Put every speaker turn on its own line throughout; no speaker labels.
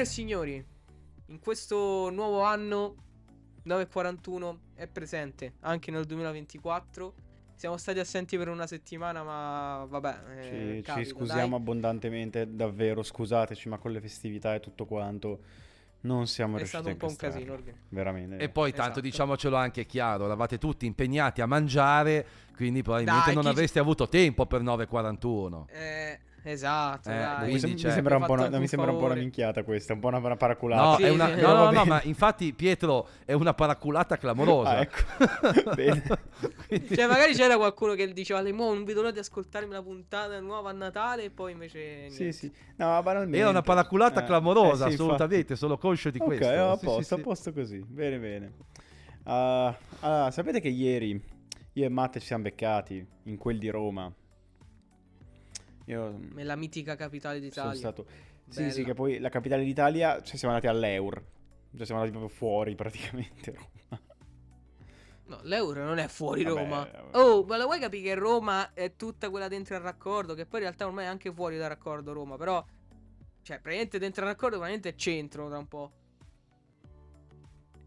Signore e signori, in questo nuovo anno 941 è presente anche nel 2024. Siamo stati assenti per una settimana, ma vabbè.
Ci,
eh,
ci
capita,
scusiamo
dai.
abbondantemente, davvero, scusateci, ma con le festività e tutto quanto non siamo
È
riusciti
stato
a
un po' un casino.
Veramente.
E poi tanto
Esatto.
diciamocelo anche chiaro, eravate tutti impegnati a mangiare, quindi probabilmente
Dai,
non avreste avuto tempo per 9.41.
Eh, esatto,
Eh,
dai.
mi,
quindi,
sem- mi
cioè-
sembra un po' una, mi sembra un po' una minchiata questa, un po' una, paraculata.
No,
Sì,
è una-
sì.
no, no, no, ma infatti Pietro è una paraculata clamorosa.
Ah, ecco. Bene.
Quindi-
Cioè, magari c'era qualcuno che diceva: "Le, Mo non vedo l'ora di ascoltarmi la puntata nuova a Natale. E poi invece.
Sì,
niente.
sì. No, ma banalmente.
Era una paraculata
Eh,
clamorosa,
eh sì,
assolutamente, sono conscio di
infatti.
questo.
Ok, a
Sì,
posto,
sì,
a
sì.
posto così. Bene, bene. Ah, allora, sapete che ieri io e Matte ci siamo beccati in quel di Roma. Io
Nella mitica capitale
sono
d'Italia.
stato... Sì,
Bella.
sì, che poi la capitale d'Italia, cioè siamo andati all'Eur. Cioè siamo andati proprio fuori praticamente. Roma.
No, l'euro non è fuori
Vabbè,
Roma.
vabbè.
Oh, ma la vuoi capire che Roma è tutta quella dentro il raccordo? Che poi in realtà ormai è anche fuori dal raccordo Roma. Però, cioè, praticamente dentro il raccordo, veramente è centro tra un po'.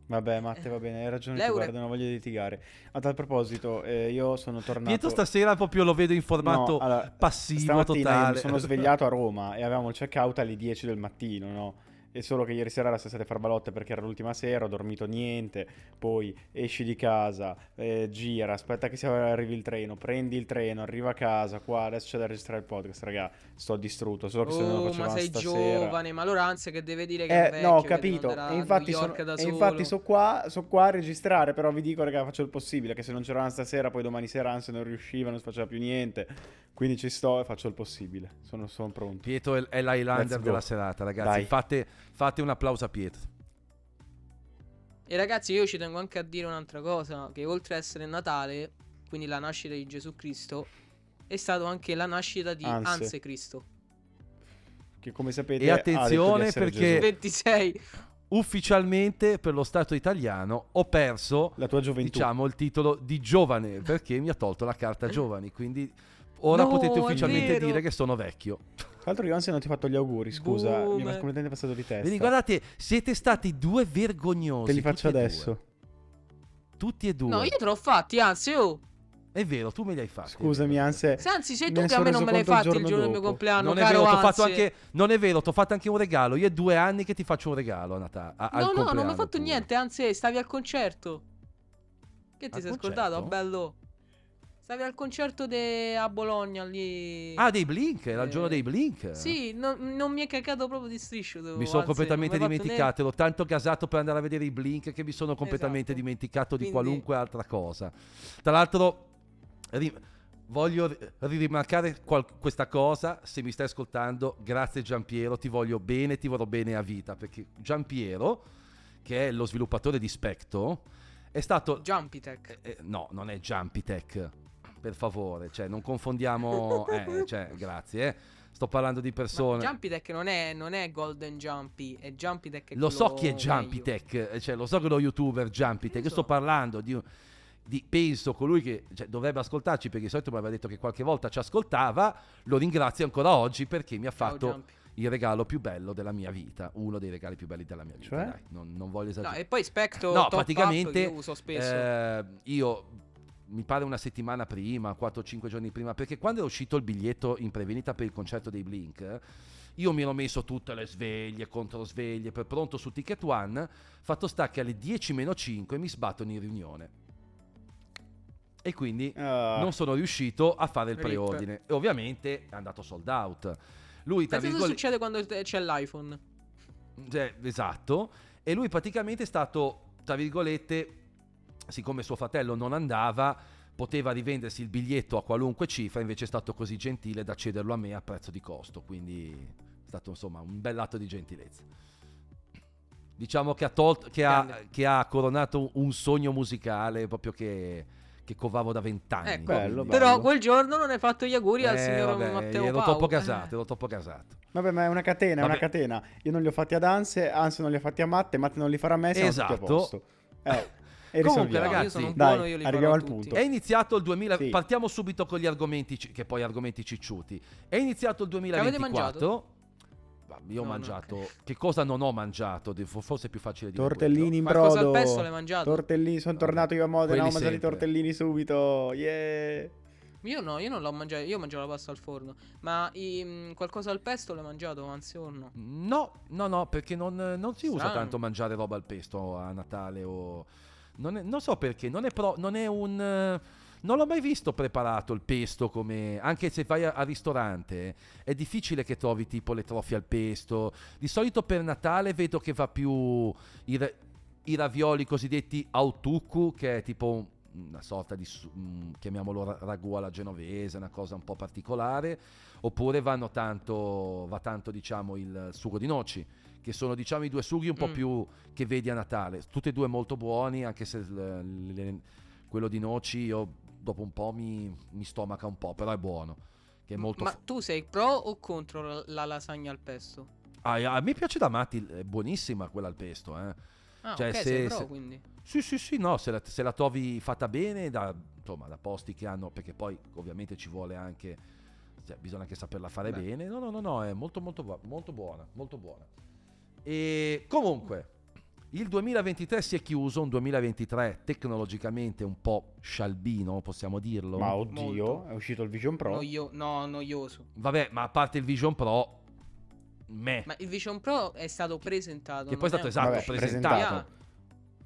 Vabbè, Matte, va bene, hai ragione, tu,
L'Eur è-
guarda, non voglio litigare. A tal proposito, eh, io sono tornato...
Pietro stasera proprio lo vedo in formato
No, allora,
passivo totale.
mi sono svegliato a Roma e avevamo il check-out alle 10 del mattino, no? E solo che ieri sera era state farbalotte perché era l'ultima sera, ho dormito niente, poi esci di casa, eh, gira, aspetta che si arrivi il treno, prendi il treno, arriva a casa, qua adesso c'è da registrare il podcast, raga, sto distrutto, solo che se non lo
Oh, ma sei
stasera...
giovane. Ma allora anzi che deve dire che è
Eh,
vecchio,
no, ho capito. E infatti, sono, e infatti so qua, so qua a registrare. Però vi dico, raga, faccio il possibile. Che se non c'erano stasera, poi domani sera, anzi, non riusciva, non si faceva più niente. Quindi ci sto e faccio il possibile. Sono, sono pronto.
Pietro è, è l'Highlander della serata, ragazzi.
Dai.
Fate, fate un applauso a Pietro.
E ragazzi, io ci tengo anche a dire un'altra cosa: che oltre a essere Natale, quindi la nascita di Gesù Cristo, è stato anche la nascita di
Anse.
Anse Cristo.
Che come sapete,
E attenzione perché-
Gesù.
26.
Ufficialmente per lo Stato italiano ho perso
la tua gioventù.
diciamo il titolo di giovane perché mi ha tolto la carta giovani. Quindi ora
No,
potete ufficialmente dire che sono vecchio.
Tra l'altro, io anzi non ti ho fatto gli auguri. Scusa, mi
Boomer.
è completamente passato di testa.
Vedi, guardate, siete stati due vergognosi.
Te li faccio
tutti e
adesso.
due. Tutti e due.
No, io te l'ho fatti, anzi, oh.
È vero, tu me li hai fatti.
Scusami, Anse.
Se anzi, sei tu che a me non me l'hai
conto il
fatti il
giorno
giorno del mio compleanno,
Non è,
caro
vero, anche, non è vero, ti ho fatto anche un regalo. Io è due anni che ti faccio un regalo a Natale. a- al
No, no, non mi hai fatto
tuo.
niente, anzi, stavi al concerto. Che ti
Al
sei
concerto?
scordato, bello? Stavi al concerto de- a Bologna lì.
Ah, dei Blink, era il giorno
Eh,
dei Blink.
Sì, no- non mi è cagato proprio di striscio. tu,
Mi sono
anzi,
completamente dimenticato, ero tanto gasato per andare a vedere i Blink che mi sono completamente
Esatto.
dimenticato di
Quindi-
qualunque altra cosa. Tra l'altro, ri- voglio ri- rimarcare qual- questa cosa, se mi stai ascoltando, grazie Giampiero, ti voglio bene, ti vorrò bene a vita, perché Giampiero, che è lo sviluppatore di Specto, è stato...
Jumpy Tech.
eh, no, non è Jumpy Tech, per favore, cioè non confondiamo... eh, cioè, grazie, eh. Sto parlando di
Ma
persone...
Jumpy Tech non è, non è Golden Jumpy, è Jumpy Tech.
Lo so chi è Jumpy
meglio.
Tech, eh, cioè lo so che lo youtuber Jumpy Tech. Io sto parlando di, di- penso colui che cioè, dovrebbe ascoltarci perché di solito mi aveva detto che qualche volta ci ascoltava. Lo ringrazio ancora oggi perché mi ha
Ciao,
fatto
Jumpy.
il regalo più bello della mia vita. Uno dei regali più belli della mia vita.
Cioè?
Dai, non, non voglio
No,
esagerare.
e poi Specto
No,
Top
praticamente
Up che io uso spesso.
eh, io mi pare una settimana prima, 4-5 giorni prima, perché quando è uscito il biglietto in prevendita per il concerto dei Blink, io mi ero messo tutte le sveglie, controsveglie, per pronto su Ticket One, fatto sta che alle 10 meno 5 mi sbattono in riunione. E quindi
Ah,
non sono riuscito a fare il
Rip.
preordine. E ovviamente è andato sold out. Lui, tra
Pensa cosa
virgolette,
succede quando c'è l'iPhone.
cioè, esatto. E lui praticamente è stato, tra virgolette, siccome suo fratello non andava, poteva rivendersi il biglietto a qualunque cifra, invece è stato così gentile da cederlo a me a prezzo di costo. Quindi è stato insomma un bel atto di gentilezza. Diciamo che ha, tolto, che ha, che ha coronato un sogno musicale proprio che, che covavo da vent'anni.
Ecco,
Bello, bello.
Però quel giorno non hai fatto gli auguri al
Eh,
signor
vabbè,
Matteo
ero
Pau.
troppo
Eh.
gasato, ero troppo gasato.
Vabbè, ma è una catena, è una catena. Io non li ho fatti ad Anse, Anse non li ha fatti a Matte, Matte non li farà a me, siamo tutti a
Esatto.
posto. Eh, e
Comunque,
risolviamo.
ragazzi,
io sono
Dai,
buono, io li
arriviamo al
tutti.
punto.
È iniziato il 2000.
Sì.
Partiamo subito con gli argomenti, che poi argomenti cicciuti. È iniziato il
avete
2024. Ma Io ho
No, no,
mangiato.
ok.
Che cosa non ho mangiato? Forse è più facile di
Tortellini in
Qualcosa al
brodo.
pesto l'hai mangiato?
Tortellini, sono tornato io a Modena,
Quelli
ho mangiato i
sempre.
tortellini subito. Yeah.
Io no, io non l'ho mangiato, io mangio la pasta al forno. Ma i- mh, qualcosa al pesto l'hai mangiato, anzi o no?
No, no, no, perché non, non si usa
Strano.
tanto mangiare roba al pesto a Natale o... Non, è- non so perché, non è, pro- non è un... eh, Non l'ho mai visto preparato il pesto come... Anche se vai al ristorante è difficile che trovi tipo le trofie al pesto. Di solito per Natale vedo che va più i, i ravioli cosiddetti autuku, che è tipo un- una sorta di, mm, chiamiamolo ra- ragù alla genovese, una cosa un po' particolare. Oppure vanno tanto, va tanto diciamo il sugo di noci, che sono diciamo i due sughi un po'
Mm.
più che vedi a Natale. Tutti e due molto buoni, anche se il- le- quello di noci io dopo un po' mi, mi stomaca un po', però è buono. Che è molto
Ma
fu-
tu sei pro o contro la, la lasagna al pesto?
Ah, a me piace da matti, è buonissima quella al pesto, eh.
Ah,
Cioè,
ok,
se-
sei pro
se-
quindi.
Sì, sì, sì, no, se la, se la trovi fatta bene, da, insomma, da posti che hanno, perché poi ovviamente ci vuole anche, cioè, bisogna anche saperla fare
Beh.
bene. No, no, no, no, è molto, molto, molto buona, molto buona. E comunque, il 2023 si è chiuso, un 2023 tecnologicamente un po' scialbino, possiamo dirlo.
Ma oddio,
Molto.
è uscito il Vision Pro.
Noio- no, noioso.
Vabbè, ma a parte il Vision Pro, me,
Ma il Vision Pro è stato presentato.
che poi è stato esatto,
Vabbè,
presentato.
presentato.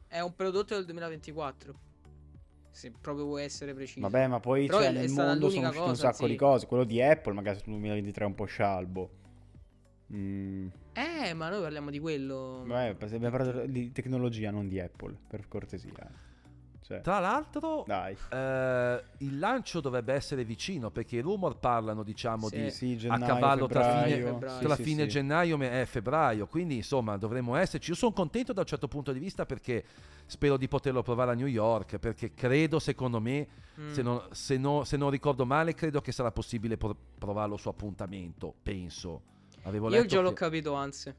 È un prodotto del 2024. Se proprio vuoi essere preciso.
Vabbè, ma poi
Però
cioè, nel mondo sono uscite un sacco
sì.
di cose. Quello di Apple, magari sul 2023 è un po' scialbo. Mm,
Eh, ma noi parliamo di quello.
vabbè, abbiamo parlato di tecnologia, non di Apple, per cortesia. Cioè,
Tra l'altro,
dai.
eh, il lancio dovrebbe essere vicino perché i rumor parlano, diciamo,
Sì.
di
Sì,
a
gennaio,
cavallo tra
febbraio.
fine,
Febbraio.
tra
Sì,
fine gennaio e febbraio. Quindi, insomma, dovremmo esserci. Io sono contento da un certo punto di vista perché spero di poterlo provare a New York. Perché credo, secondo me,
Mm.
se, non, se no- se non ricordo male, credo che sarà possibile provarlo su appuntamento. Penso. Avevo
Io già l'ho
che-
capito, anzi.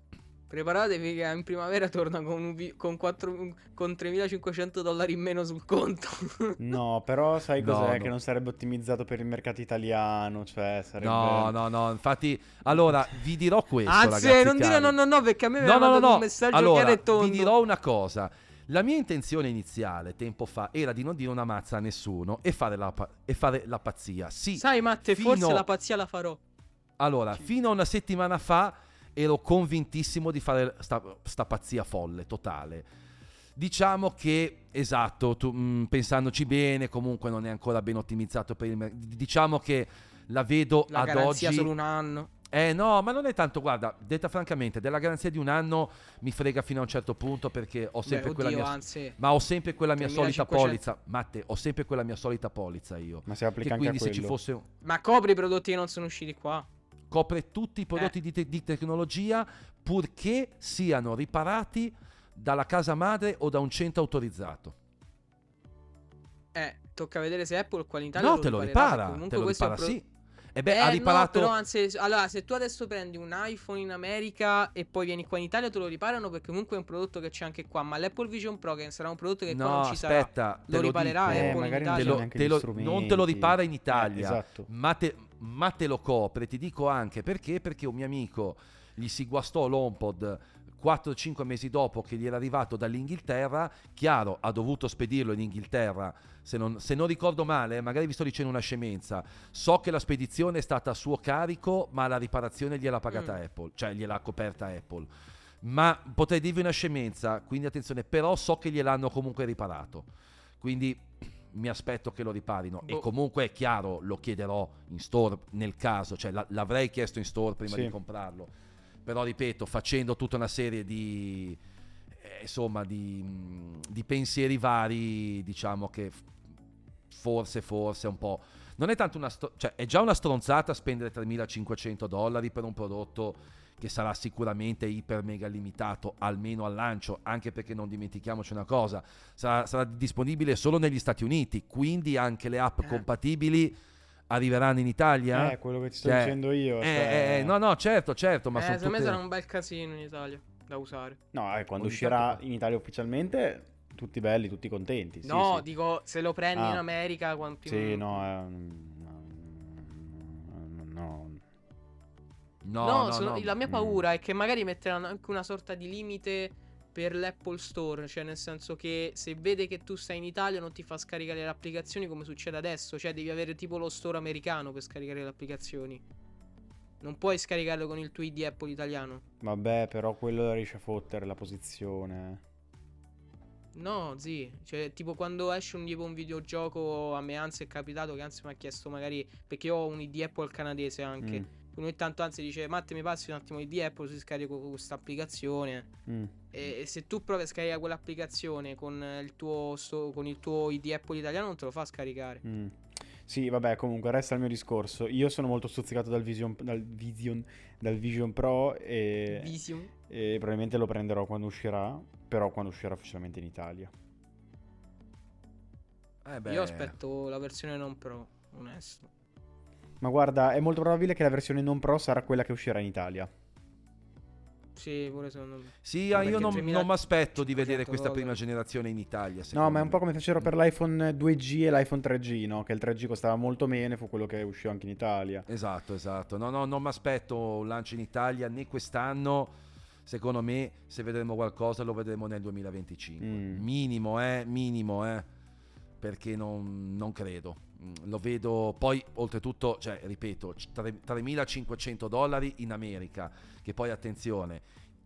Preparatevi che in primavera torna con, un vi- con, 4 con 3.500 dollari in meno sul conto.
No, però sai
No,
cos'è?
no.
Che non sarebbe ottimizzato per il mercato italiano, cioè sarebbe...
No, no, no. Infatti, allora vi dirò questo.
Anzi,
ragazzi
non dire no, no, no, perché a me mi
No,
ha
no, no,
mandato
no.
un messaggio
Allora,
chiaro e tondo.
vi dirò una cosa. La mia intenzione iniziale, tempo fa, era di non dire una mazza a nessuno e fare la, pa- e fare la pazzia. Sì,
Sai, Matte,
fino-
forse la pazzia la farò.
Allora, fino a una settimana fa ero convintissimo di fare sta, sta pazzia folle, totale. Diciamo che, esatto, tu, mm, pensandoci bene, comunque non è ancora ben ottimizzato per il mercato. Diciamo che la vedo
La
ad
garanzia
oggi...
solo un anno.
Eh no, ma non è tanto, guarda, detta francamente, della garanzia di un anno mi frega fino a un certo punto perché ho sempre
Beh,
quella
oddio,
mia...
anzi.
Ma ho sempre quella mia solita
3500.
polizza. Matte, ho sempre quella mia solita polizza io.
Ma si applica
Che
anche a
quindi se ci fosse... un-
Ma copri i prodotti che non sono usciti qua.
Copre tutti i prodotti di, te- di tecnologia purché siano riparati dalla casa madre o da un centro autorizzato.
Eh, tocca vedere se Apple qua in Italia
no, te lo
riparerà,
ripara. Te lo ripara,
pro-
sì. E beh,
Eh,
ha
no,
riparato...
però anzi, allora, se tu adesso prendi un iPhone in America e poi vieni qua in Italia, te lo riparano perché comunque è un prodotto che c'è anche qua. Ma l'Apple Vision Pro, che sarà un prodotto che qua
No,
non ci sarà,
aspetta, te
lo riparerà
dico.
Eh,
Apple in
non
te
Italia.
c'è
lo- te lo- non te lo ripara in Italia.
Eh, esatto.
Ma te, ma te lo copre, ti dico anche perché? Perché un mio amico gli si guastò l'HomePod 4-5 mesi dopo che gli era arrivato dall'Inghilterra, chiaro, ha dovuto spedirlo in Inghilterra, se non, se non ricordo male, magari vi sto dicendo una scemenza, so che la spedizione è stata a suo carico, ma la riparazione gliel'ha pagata
Mm.
Apple, cioè gliel'ha coperta Apple. Ma potrei dirvi una scemenza, quindi attenzione, però so che gliel'hanno comunque riparato. Quindi mi aspetto che lo riparino e
Boh.
comunque è chiaro, lo chiederò in store nel caso, cioè la- l'avrei chiesto in store prima
Sì.
di comprarlo. Però ripeto, facendo tutta una serie di eh, insomma di, mh, di pensieri vari, diciamo che forse forse un po' non è tanto una stro- cioè è già una stronzata spendere 3500 dollari per un prodotto che sarà sicuramente iper mega limitato almeno al lancio anche perché non dimentichiamoci una cosa sarà, sarà disponibile solo negli Stati Uniti quindi anche le app
Eh.
compatibili arriveranno in Italia
Eh, quello che ti sto
Cioè,
dicendo io.
eh,
cioè-
eh, no no certo certo ma
eh, secondo me
tutte-
sarà un bel casino in Italia da usare.
No, eh, quando
Ogni
uscirà
tanto-
in Italia ufficialmente, tutti belli, tutti contenti. Sì,
no,
sì.
dico se lo prendi
Ah.
in America. quanto più-
Sì, no, eh, no, no, no.
No,
No,
no,
sono-
no.
la mia
Mm.
paura è che magari metteranno anche una sorta di limite per l'Apple Store, cioè nel senso che se vede che tu stai in Italia non ti fa scaricare le applicazioni come succede adesso, cioè devi avere tipo lo store americano per scaricare le applicazioni. Non puoi scaricarlo con il tuo ID Apple italiano.
Vabbè, però quello riesce a fottere la posizione.
No, zi, cioè tipo quando esce un, tipo un videogioco, a me anzi è capitato che anzi mi ha chiesto magari, perché io ho un ID Apple canadese anche,
Mm,
ogni tanto anzi dice Matte mi passi un attimo l'ID Apple si scarico questa applicazione.
mm.
E se tu provi a scaricare quell'applicazione con il tuo, con il tuo ID Apple italiano, non te lo fa scaricare.
Mm. Sì, vabbè, comunque resta il mio discorso. Io sono molto stuzzicato dal Vision, dal Vision, dal Vision Pro e,
Visium.
e probabilmente lo prenderò quando uscirà, però quando uscirà ufficialmente in Italia.
Eh beh,
Io aspetto la versione non pro, onesto.
Ma guarda, è molto probabile che la versione non Pro sarà quella che uscirà in Italia.
Sì, pure secondo me.
Sì, ah, io non,
3000
non mi aspetto di vedere
500
questa prima generazione in Italia.
No, ma è un po' come fecero per l'iPhone 2G e l'iPhone 3G, no? Che il 3G costava molto meno e fu quello che uscì anche in Italia.
Esatto, esatto. No, no, non mi aspetto un lancio in Italia né quest'anno. Secondo me, se vedremo qualcosa, lo vedremo nel 2025.
Mm.
Minimo, eh, minimo, eh. Perché non, non credo. Mm, Lo vedo poi, oltretutto, cioè, ripeto, c- tre- 3.500 dollari in America. Che poi, attenzione,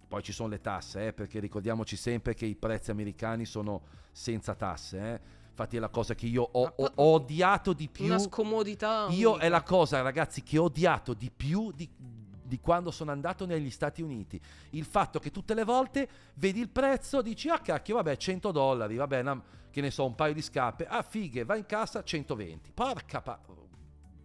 poi ci sono le tasse, eh, perché ricordiamoci sempre che i prezzi americani sono senza tasse. Eh. Infatti, è la cosa che io ho, ho- ho odiato di più.
Una scomodità.
Io
unica.
è la cosa, ragazzi, che ho odiato di più di, di quando sono andato negli Stati Uniti. Il fatto che tutte le volte vedi il prezzo, dici, ah cacchio, vabbè, 100 dollari, vabbè, una- che ne so, un paio di scarpe. Ah, fighe, va in cassa, 120. Porca pa-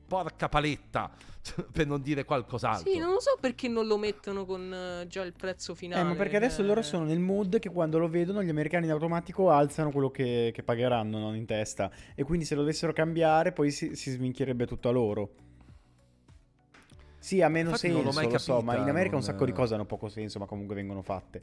Porca paletta, per non dire qualcos'altro.
Sì, non lo so perché non lo mettono con eh, già il prezzo finale.
Eh, ma perché adesso
cioè-
loro sono nel mood che quando lo vedono gli americani in automatico alzano quello che, che pagheranno non in testa. E quindi se lo dovessero cambiare poi si, si sminchierebbe tutto a loro. Sì, ha meno
Infatti non l'ho
senso, lo so, ma
capita,
in America un
non-
sacco di cose hanno poco senso, ma comunque vengono fatte.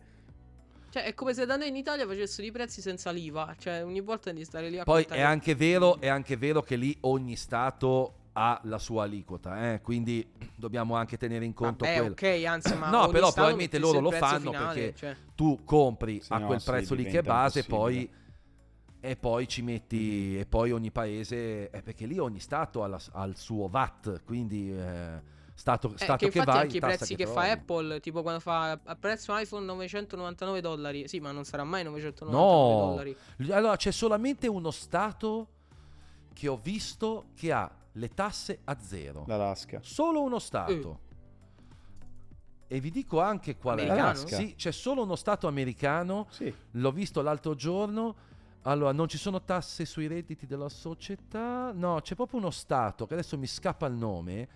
Cioè, è come se da noi in Italia facessero i prezzi senza l'IVA. Cioè, ogni volta devi stare lì a
Poi
contare-
è anche, vero, è anche vero che lì ogni Stato ha la sua aliquota, eh, quindi dobbiamo anche tenere in conto
Vabbè,
quello.
ok, anzi, ma
No, però probabilmente loro lo fanno
finale,
perché
cioè.
tu compri
Sì,
a
no,
quel
sì,
prezzo lì che è base poi e poi ci metti e poi ogni paese è perché lì ogni stato ha, la- ha il suo VAT quindi eh, stato,
Eh,
stato
che
che, vai
anche i prezzi che, fa
trovi.
Apple, tipo quando fa a prezzo iPhone 999 dollari. Sì, ma non sarà mai 999
No.
dollari.
allora c'è solamente uno stato che ho visto che ha le tasse a zero
L'Alaska.
solo uno stato e vi dico anche qual è
Americano?
Alaska.
sì c'è solo uno stato americano
Sì.
L'ho visto l'altro giorno. Allora, non ci sono tasse sui redditi della società. No, c'è proprio uno stato che adesso mi scappa il nome.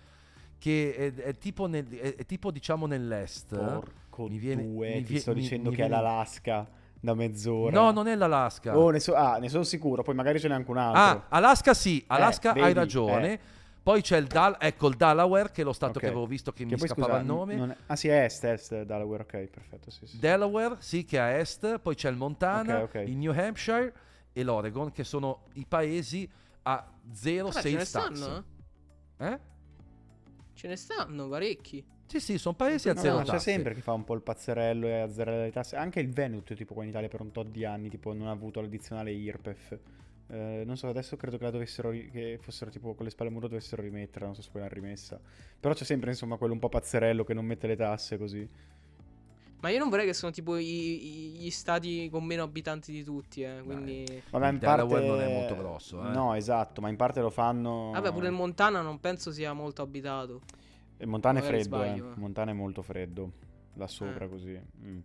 Che è, è tipo, nel, è, è tipo diciamo nell'est.
Porco
Mi viene-
due,
mi
ti
vie-
sto
mi-
dicendo
mi
che è
viene-
l'Alaska da mezz'ora.
No, non è l'Alaska.
Oh, ne so- ah, ne sono sicuro, poi magari ce n'è anche un altro.
ah, Alaska sì, Alaska hai
vedi,
ragione.
eh.
Poi c'è il, Dal- ecco, il Delaware, che è lo stato
Ok.
che avevo visto che,
Che
mi
poi,
scappava
scusa,
il nome.
è- Ah sì, è est, est, Delaware, ok, perfetto, sì, sì.
Delaware, sì, che è a est, poi c'è il Montana,
Ok, ok.
il New Hampshire e l'Oregon, che sono i paesi a 0
Vabbè, ce
sales tax.
stanno? eh? Ce ne stanno parecchi.
Sì, sì, sono paesi a
No,
zero
no, c'è
tasse.
sempre chi fa un po' il pazzerello e azzera le tasse. Anche il Veneto, tipo qua in Italia per un tot di anni, tipo non ha avuto l'addizionale IRPEF. Eh, non so, adesso credo che la dovessero, che fossero tipo con le spalle al muro dovessero rimetterla, non so se poi l'hanno rimessa. Però c'è sempre insomma quello un po' pazzerello che non mette le tasse così.
Ma io non vorrei che sono tipo i- i- gli stati con meno abitanti di tutti, eh. Quindi.
Vabbè, in parte...
Delaware non è molto grosso, eh.
No, esatto, ma in parte lo fanno...
Vabbè, pure il Montana non penso sia molto abitato.
Il Montana è
Magari
freddo, eh.
sbaglio, eh.
Il Montana è molto freddo. Là sopra
Eh.
così. Mm.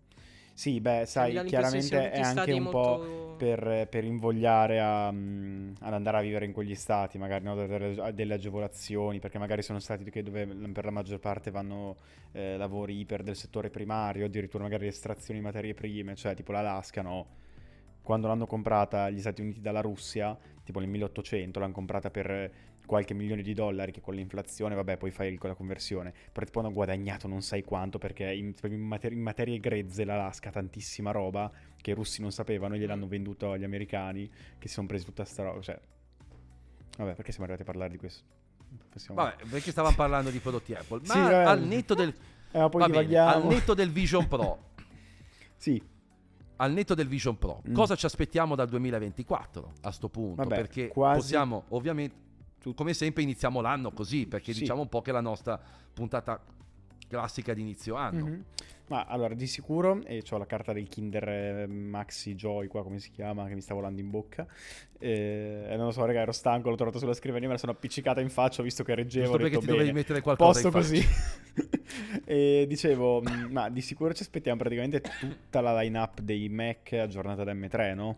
Sì, beh,
Mi
sai, chiaramente è anche un po'
molto-
per, per invogliare a, mm, ad andare a vivere in quegli stati, magari no, delle, delle agevolazioni, perché magari sono stati che dove per la maggior parte vanno eh, lavori iper del settore primario, addirittura magari estrazioni di materie prime, cioè tipo l'Alaska, no? Quando l'hanno comprata gli Stati Uniti dalla Russia, tipo nel 1800, l'hanno comprata per qualche milione di dollari, che con l'inflazione, vabbè, poi fai la conversione, però tipo hanno guadagnato non sai quanto, perché in, in mater- in materie grezze l'Alaska ha tantissima roba che i russi non sapevano e gliel'hanno venduto agli americani, che si sono presi tutta sta roba, cioè... Vabbè, perché siamo arrivati a parlare di questo? Possiamo...
Vabbè, perché stavamo parlando di prodotti Apple. Ma
Sì, vabbè.
al netto del...
Eh, poi
bene, al netto del Vision Pro,
Sì,
al netto del Vision Pro,
Mm.
cosa ci aspettiamo dal 2024 a sto punto?
Vabbè,
perché
quasi-
possiamo, ovviamente, come sempre iniziamo l'anno così, perché
Sì.
diciamo un po' che è la nostra puntata classica di inizio anno.
Mhm. Ma allora, di sicuro, e ho la carta del Kinder eh, Maxi Joy qua, come si chiama, che mi sta volando in bocca. Eh, e non lo so, raga, ero stanco, l'ho trovato sulla scrivania, me la sono appiccicata in faccia, ho visto che reggevo.
Giusto perché
detto,
ti dovevi mettere qualcosa
Posto così. e dicevo, mh, ma di sicuro ci aspettiamo praticamente tutta la line-up dei Mac aggiornata da M3, no?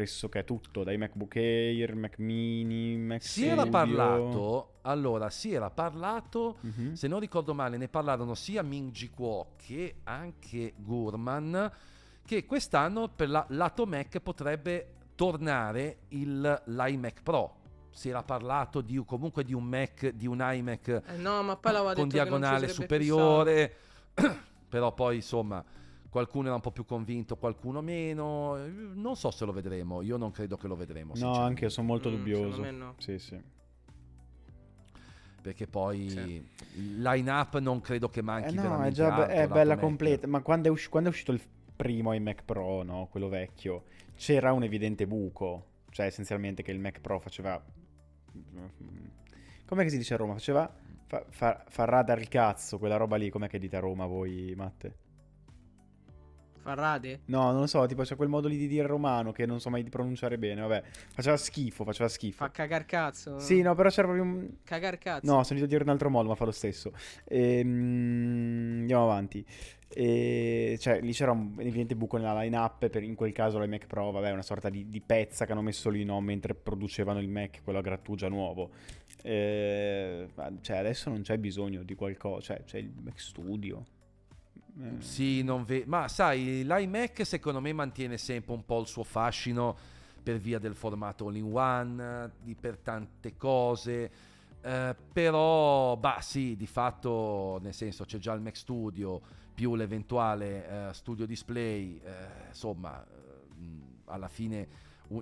Pressoché tutto, dai MacBook Air, Mac Mini, Mac
Si era
Studio.
parlato, allora, si era parlato,
Mhm.
se non ricordo male, ne parlarono sia Ming Ji Kuo che anche Gurman, che quest'anno per la lato Mac potrebbe tornare il, l'iMac Pro. Si era parlato di, comunque di un Mac, di un iMac
Eh, no, ma poi l'aveva
con
detto che non ci
diagonale superiore, però poi insomma qualcuno era un po' più convinto, qualcuno meno, non so se lo vedremo, io non credo che lo vedremo.
No, anche io sono molto
Mm,
dubbioso.
no.
Sì, sì.
perché poi
Sì.
il line up non credo che
Eh
manchi
no, è già be-
altro,
è bella completa. Ma quando è, usci- quando è uscito il primo iMac Pro, no? Quello vecchio, c'era un evidente buco. Cioè, essenzialmente, che il Mac Pro faceva. Com'è che si dice a Roma? Faceva. Fa, fa, fa radar il cazzo, quella roba lì. Com'è che dite a Roma voi, Matte?
Farrade?
No, non lo so, tipo c'è quel modo lì di dire romano che non so mai di pronunciare bene. Vabbè, faceva schifo, faceva schifo.
Fa cagar cazzo?
Sì, no, però c'era proprio un.
Cagar cazzo?
No, ho sentito dire in un altro modo, ma fa lo stesso. Ehm, andiamo avanti. E, cioè, lì c'era un evidente buco nella line-up, per, in quel caso l'iMac Pro, vabbè, una sorta di, di pezza che hanno messo lì, no, mentre producevano il Mac, quello a grattugia nuovo. Eh, ma, cioè, adesso non c'è bisogno di qualcosa, cioè, c'è il Mac Studio. Eh,
Sì, non ve- ma sai, l'iMac secondo me mantiene sempre un po' il suo fascino per via del formato all-in-one, per tante cose. eh, però, bah sì, di fatto, nel senso, c'è già il Mac Studio più l'eventuale eh, Studio Display, eh, insomma, eh, alla fine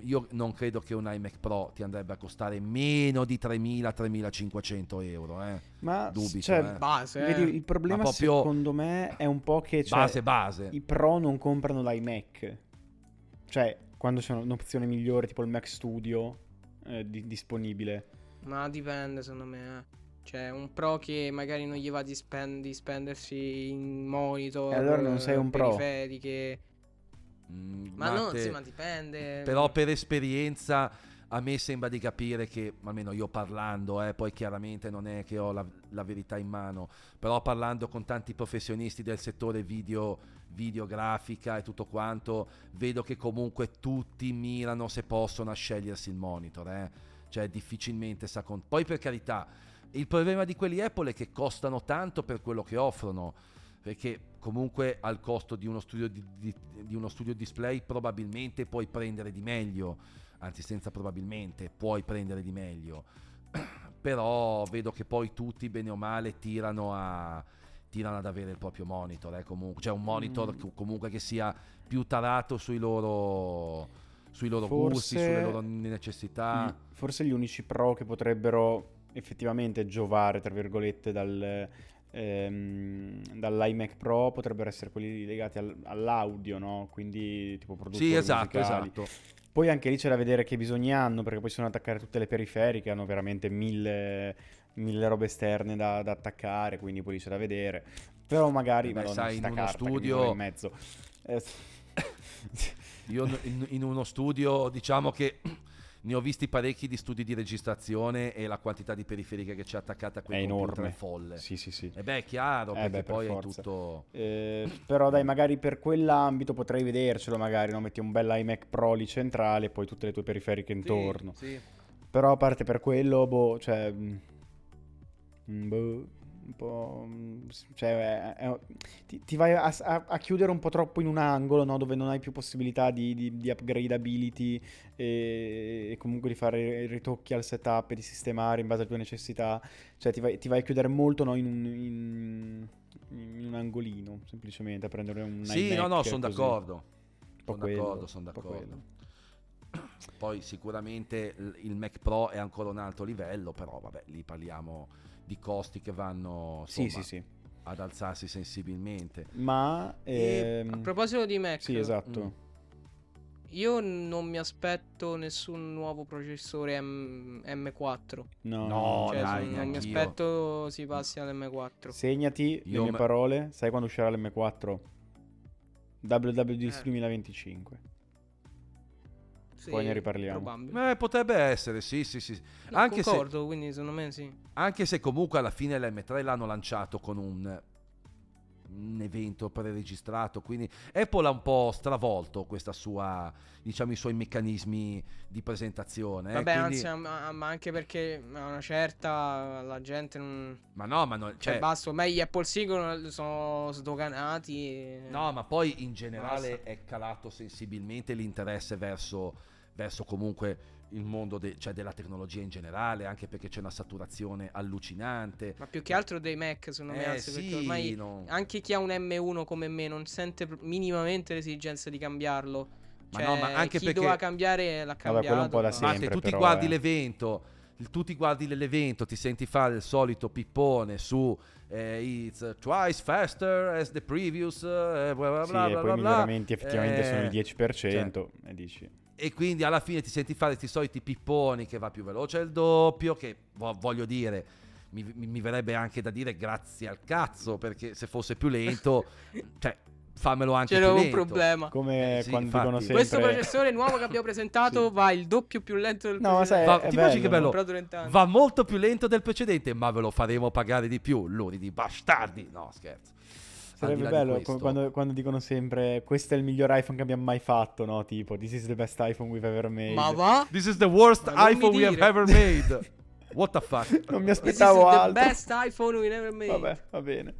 io non credo che un iMac Pro ti andrebbe a costare meno di 3.000-3.500 euro. Eh.
Ma
Dubito,
cioè,
eh.
Base, eh.
vedi, il problema
Ma proprio-
secondo me è un po' che cioè,
base base.
i pro non comprano l'iMac. Cioè, quando c'è un'opzione migliore, tipo il Mac Studio eh, di- disponibile.
Ma dipende secondo me. eh. Cioè, un pro che magari non gli va di, spend- di spendersi in monitor.
E allora non sei un pro.
periferiche.
Mm,
Ma no,
Matte-
sì, ma dipende.
Però per esperienza a me sembra di capire che, almeno io parlando, eh, poi chiaramente non è che ho la, la verità in mano, però parlando con tanti professionisti del settore video, videografica e tutto quanto, vedo che comunque tutti mirano se possono a scegliersi il monitor, eh. cioè difficilmente sa con... Poi per carità, il problema di quelli Apple è che costano tanto per quello che offrono, perché comunque al costo di uno studio, di, di- di uno studio display probabilmente puoi prendere di meglio, anzi senza probabilmente puoi prendere di meglio, però vedo che poi tutti bene o male tirano a tirano ad avere il proprio monitor, eh, comunque, cioè un monitor
Mm.
comunque che sia più tarato sui loro, sui loro gusti,
Forse-
sulle loro necessità.
Forse gli unici pro che potrebbero effettivamente giovare, tra virgolette, dal, ehm, dall'iMac Pro potrebbero essere quelli legati al- all'audio, no? Quindi tipo produttori
Sì, esatto,
musicali.
esatto.
Poi anche lì c'è da vedere che bisogni hanno, perché poi sono attaccare tutte le periferiche, hanno veramente mille, mille robe esterne da, da attaccare, quindi poi lì c'è da vedere. Però magari
Eh beh,
Madonna,
sai, in uno studio-
in mezzo. Eh,
Io in, in uno studio, diciamo che ne ho visti parecchi di studi di registrazione e la quantità di periferiche che c'è attaccata a quel
è enorme.
è folle.
Sì, sì, sì.
E beh, è chiaro,
Eh
perché
beh, per
poi è
forza.
tutto...
Eh, però dai, magari per quell'ambito potrei vedercelo, magari, no? Metti un bel iMac Pro lì centrale e poi tutte le tue periferiche intorno.
Sì, sì.
Però a parte per quello, boh, cioè... mm, mm, boh, un po'... mm, Cioè, è- è- ti, ti vai a, a- a chiudere un po' troppo in un angolo, no? Dove non hai più possibilità di, di, di upgradability e, e comunque di fare ritocchi al setup e di sistemare in base alle tue necessità. Cioè, ti vai, ti vai a chiudere molto, no? In un... in- in un angolino, semplicemente a prendere un
Sì, no, no, sono d'accordo. Sono d'accordo, sono d'accordo. Poi sicuramente il Mac Pro è ancora un altro livello, però vabbè, lì parliamo di costi che vanno
Sì,
insomma,
sì, sì.
ad alzarsi sensibilmente.
Ma... Ehm,
a proposito di Mac,
Sì, esatto.
Mm.
io non mi aspetto nessun nuovo processore M- M4.
No,
No,
Cioè,
dai,
non mi aspetto si passi all'M4.
Segnati le
Io
mie
me-
parole. Sai quando uscirà l'M4? WWDC
Eh.
2025.
Sì,
Poi ne riparliamo.
Eh, potrebbe essere, sì, sì, sì.
No,
anche, se,
concordo, quindi secondo me sì.
anche se comunque alla fine l'M3 l'hanno lanciato con un, un evento preregistrato, quindi Apple ha un po' stravolto questa sua, diciamo, i suoi meccanismi di presentazione. eh,
Vabbè,
quindi-
anzi, ma, ma anche perché a una certa la gente non...
ma no, ma no,
Cioè,
cioè,
basta, ormai gli Apple Silicon sono sdoganati. e-
No, ma poi in generale
Basta.
è calato sensibilmente l'interesse verso, verso comunque il mondo de- cioè della tecnologia in generale, anche perché c'è una saturazione allucinante.
Ma più che altro dei Mac, secondo me,
Eh,
anzi,
sì,
perché ormai
no.
anche chi ha un M1 come me non sente minimamente l'esigenza di cambiarlo.
Ma
Cioè,
no, ma anche
chi
perché-
doveva cambiare l'ha cambiato.
quello un po' da
ma-
sempre.
Ma se tu ti
però,
guardi
eh.
l'evento, tu ti guardi l'evento, ti senti fare il solito pippone su eh, it's twice faster as the previous, eh, bla bla
Sì,
bla
e
bla
poi i
bla,
miglioramenti effettivamente sono il
eh,
10%. E dici...
e quindi alla fine ti senti fare questi soliti pipponi che va più veloce il doppio, che vo- voglio dire, mi, mi- verrebbe anche da dire grazie al cazzo, perché se fosse più lento, cioè fammelo anche
C'era
più
un
lento.
problema.
Come
Eh, sì,
quando
infatti.
dicono sempre...
Questo processore nuovo che abbiamo presentato
Sì.
va il doppio più lento del
No, sai,
precedente.
Va-
è
ti immagini che
bello,
bello?
Comprato 30 anni.
Va molto più lento del precedente, ma ve lo faremo pagare di più. Luri di bastardi. No, scherzo.
Sarebbe bello quando, quando dicono sempre questo è il miglior iPhone che abbiamo mai fatto, no? Tipo, this is the best iPhone we've ever made.
Ma va?
This is the worst iPhone we have
dire.
ever made. What the fuck?
Non mi
This is
aspettavo
the
altro.
best iPhone we never made.
Vabbè, va bene.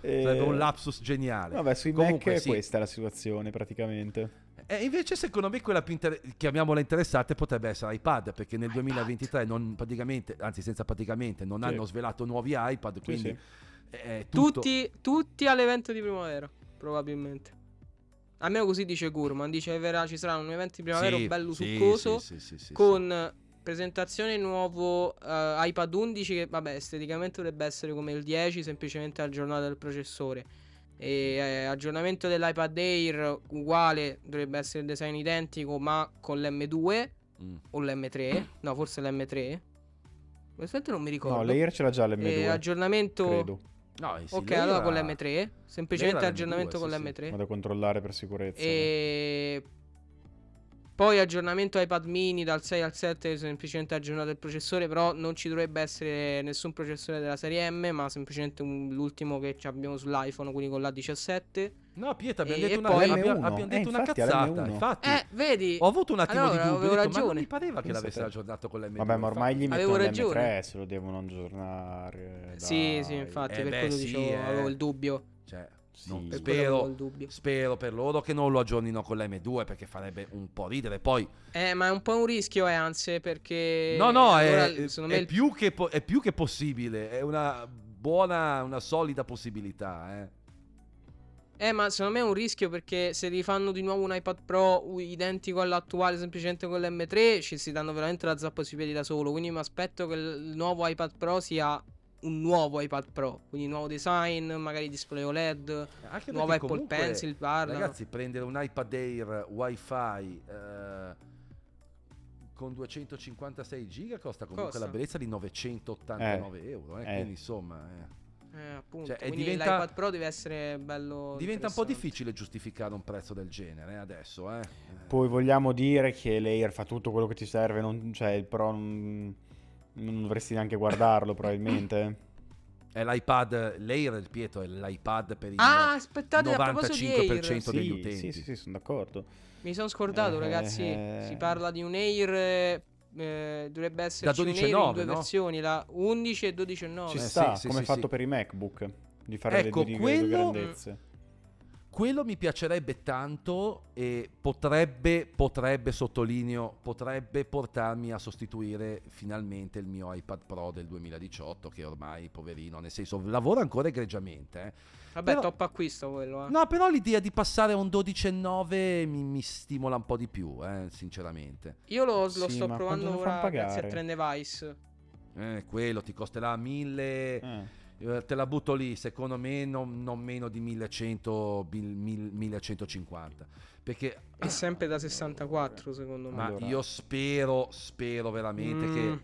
Eh,
Sarebbe un lapsus geniale.
Vabbè, sui
Comunque,
Mac
sì.
questa è la situazione praticamente.
E invece, secondo me, quella più inter- chiamiamola interessante potrebbe essere iPad, perché nel 2023 non praticamente, anzi senza praticamente, non
Sì.
hanno svelato nuovi iPad,
Sì,
quindi
sì.
È tutto...
Tutti, tutti all'evento di primavera, probabilmente. Almeno così dice Gurman. Dice che verrà- ci sarà un evento di primavera
Sì,
bello
sì,
succoso.
sì, sì, sì, sì,
con presentazione nuovo eh, iPad 11 che vabbè esteticamente dovrebbe essere come il 10 semplicemente aggiornato del processore e eh, aggiornamento dell'iPad Air uguale dovrebbe essere il design identico ma con l'M2
sì. Mm.
o l'M3 no forse l'M3 Onestamente non mi ricordo
No, l'Air ce l'ha già
E
l'M2,
aggiornamento
credo.
No, eh sì,
ok allora
era-
con l'M3 semplicemente
l'M2,
aggiornamento con
sì, sì.
l'M3
Vado a controllare per sicurezza.
e poi aggiornamento iPad mini dal 6 al 7 semplicemente aggiornato il processore però non ci dovrebbe essere nessun processore della serie M ma semplicemente un- l'ultimo che abbiamo sull'iPhone quindi con l'A17
No, Pietro, abbiamo
E-
detto
e
una,
poi-
abbiamo,
L'M1,
abbiamo
eh,
detto una
infatti, è
cazzata.
l'M1.
Infatti,
eh vedi
ho avuto un attimo
Allora,
di dubbio.
avevo
detto, ma non
ragione.
mi pareva che
Pensa
l'avesse
te.
aggiornato con l'M2.
Vabbè, ma ormai gli mettono
ragione.
l'M3 se lo devono aggiornare.
sì
dai.
sì infatti
Eh
per
beh,
quello
sì,
dicevo
eh.
avevo il dubbio
Cioè,
Sì.
avevo
spero, spero per loro che non lo aggiornino con l'M2 perché farebbe un po' ridere. Poi,
eh ma è un po' un rischio eh anzi perché
no, no,
allora,
è, è
il-
più che po- è più che possibile. È una buona, una solida possibilità. Eh.
Eh, ma secondo me è un rischio perché se rifanno di nuovo un iPad Pro identico all'attuale, semplicemente con l'M3, ci si danno veramente la zappa sui piedi da solo. Quindi mi aspetto che il nuovo iPad Pro sia un nuovo iPad Pro. Quindi nuovo design, magari display OLED,
Anche perché
Apple
comunque,
Pencil, parla.
Ragazzi, prendere un iPad Air WiFi eh, con 256 giga costa comunque
Costa.
la bellezza di 989 euro. Eh,
eh.
Quindi insomma, eh.
Eh, appunto.
Cioè,
Quindi
diventa-
l'iPad Pro deve essere bello.
diventa un po' difficile giustificare un prezzo del genere eh, adesso. Eh.
Poi vogliamo dire che l'Air fa tutto quello che ti serve, non, cioè il Pro non, non dovresti neanche guardarlo probabilmente.
È l'iPad, l'Air, il Pietro, è l'iPad per il
Ah, aspettate, a proposito di
95%
Air.
degli
Sì,
utenti.
sì, sì, sì, sono d'accordo.
Mi sono scordato,
Eh,
ragazzi.
eh.
Si parla di un Air. eh, eh, dovrebbe esserci un
12
Air
e
in
9,
due
no?
versioni, la 11 e 12 e 9.
Ci
Eh,
sta,
sì, sì,
come
sì,
fatto
sì.
per i MacBook, di fare
Ecco,
le due,
quello-
due grandezze.
Quello mi piacerebbe tanto e potrebbe, potrebbe, sottolineo, potrebbe portarmi a sostituire finalmente il mio iPad Pro del 2018 che ormai, poverino, nel senso, lavora ancora egregiamente. Eh.
Vabbè,
Però-
top acquisto quello. Eh.
No, però l'idea di passare a un 12,9 mi, mi stimola un po' di più, eh, sinceramente.
Io lo, lo
Sì,
sto provando ora grazie a? Trend Device.
Eh, quello ti costerà 1000...
Eh.
Eh, te la butto lì, secondo me non, non meno di 1100, mil- mil- 1150. Perché
È sempre da 64 secondo me.
ma
Allora.
io spero, spero veramente
Mm,
che...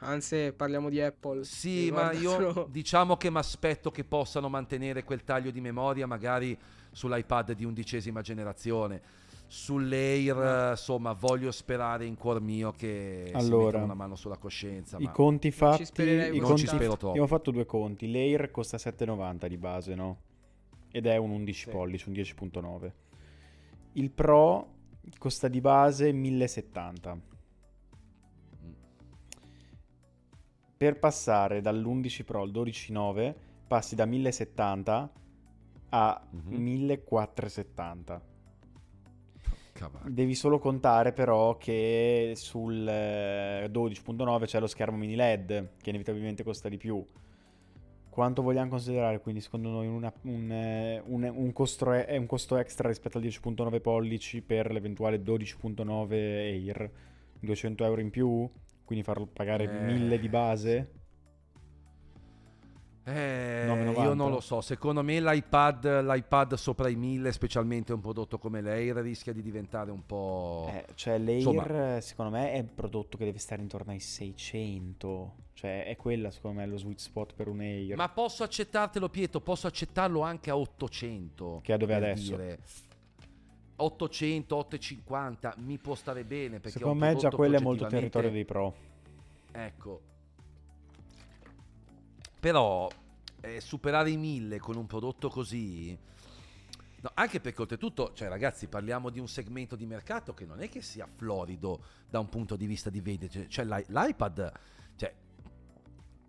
Anzi, parliamo di Apple.
Sì, ma io
solo-
diciamo che mi aspetto che possano mantenere quel taglio di memoria magari sull'iPad di undicesima generazione. Sull'Air, insomma, voglio sperare in cuor mio che si
Allora,
una mano sulla coscienza.
I
ma-
conti fatti, i
Non
conti
ci spero troppo.
Io ho fatto due conti. L'Air costa 7,90 di base, no? Ed è un 11
Sì.
pollici, un 10.9. Il Pro costa di base 1070.
Mm.
Per passare dall'11 Pro al 12.9 passi da 1070 a
Mhm.
1470.
Cavacchio.
Devi solo contare però che sul eh, 12.9 c'è lo schermo mini LED che inevitabilmente costa di più. Quanto vogliamo considerare quindi secondo noi una- un, eh, un- un costo, è un costo extra rispetto al 10.9 pollici per l'eventuale 12.9 Air? 200 euro in più? Quindi farlo pagare
Eh.
1000 di base?
Eh,
9,90?
io non lo so, secondo me l'iPad, l'iPad sopra i 1000, specialmente un prodotto come l'Air, rischia di diventare un po'...
Eh, cioè l'Air
Insomma-
secondo me è un prodotto che deve stare intorno ai 600. Cioè è quella secondo me lo sweet spot per un Air.
Ma posso accettartelo Pietro, posso accettarlo anche a 800.
Che è dove adesso.
dire. 800, 850 mi può stare bene perché
Secondo me già quello è molto territorio dei pro.
Ecco. Però eh, superare i 1000 con un prodotto così... No, anche perché oltretutto, cioè ragazzi, parliamo di un segmento di mercato che non è che sia florido da un punto di vista di vendita. Cioè l'i- l'iPad, cioè,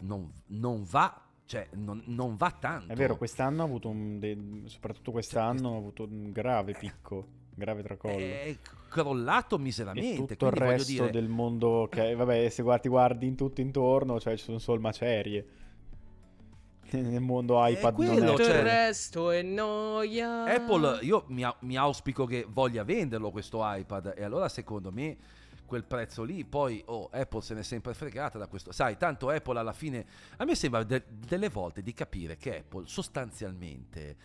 non, non va, cioè, non, non va tanto.
È vero, quest'anno ha avuto un. de- soprattutto quest'anno ha avuto un grave picco, un grave tracollo.
È crollato
e
miseramente.
tutto il resto
dire,
del mondo che vabbè se guardi, guardi in tutto intorno cioè ci sono solo macerie nel mondo iPad non
quello,
è
Tutto
cioè-
il resto è noia.
Apple, io mi, mi auspico che voglia venderlo questo iPad e allora secondo me quel prezzo lì, poi oh, Apple se n'è sempre fregata da questo. Sai, tanto Apple alla fine, a me sembra de- delle volte di capire che Apple sostanzialmente,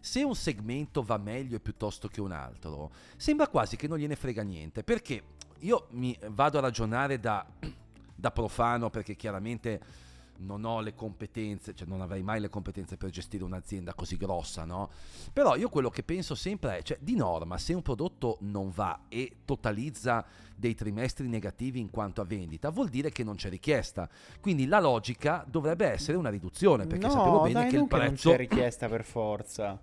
se un segmento va meglio piuttosto che un altro, sembra quasi che non gliene frega niente, perché io mi vado a ragionare da, da profano perché chiaramente non ho le competenze, cioè non avrei mai le competenze per gestire un'azienda così grossa, no? Però io quello che penso sempre è, cioè di norma, se un prodotto non va e totalizza dei trimestri negativi in quanto a vendita, vuol dire che non c'è richiesta. Quindi la logica dovrebbe essere una riduzione, perché
no,
sappiamo bene
dai,
che il
che non
prezzo...
c'è richiesta per forza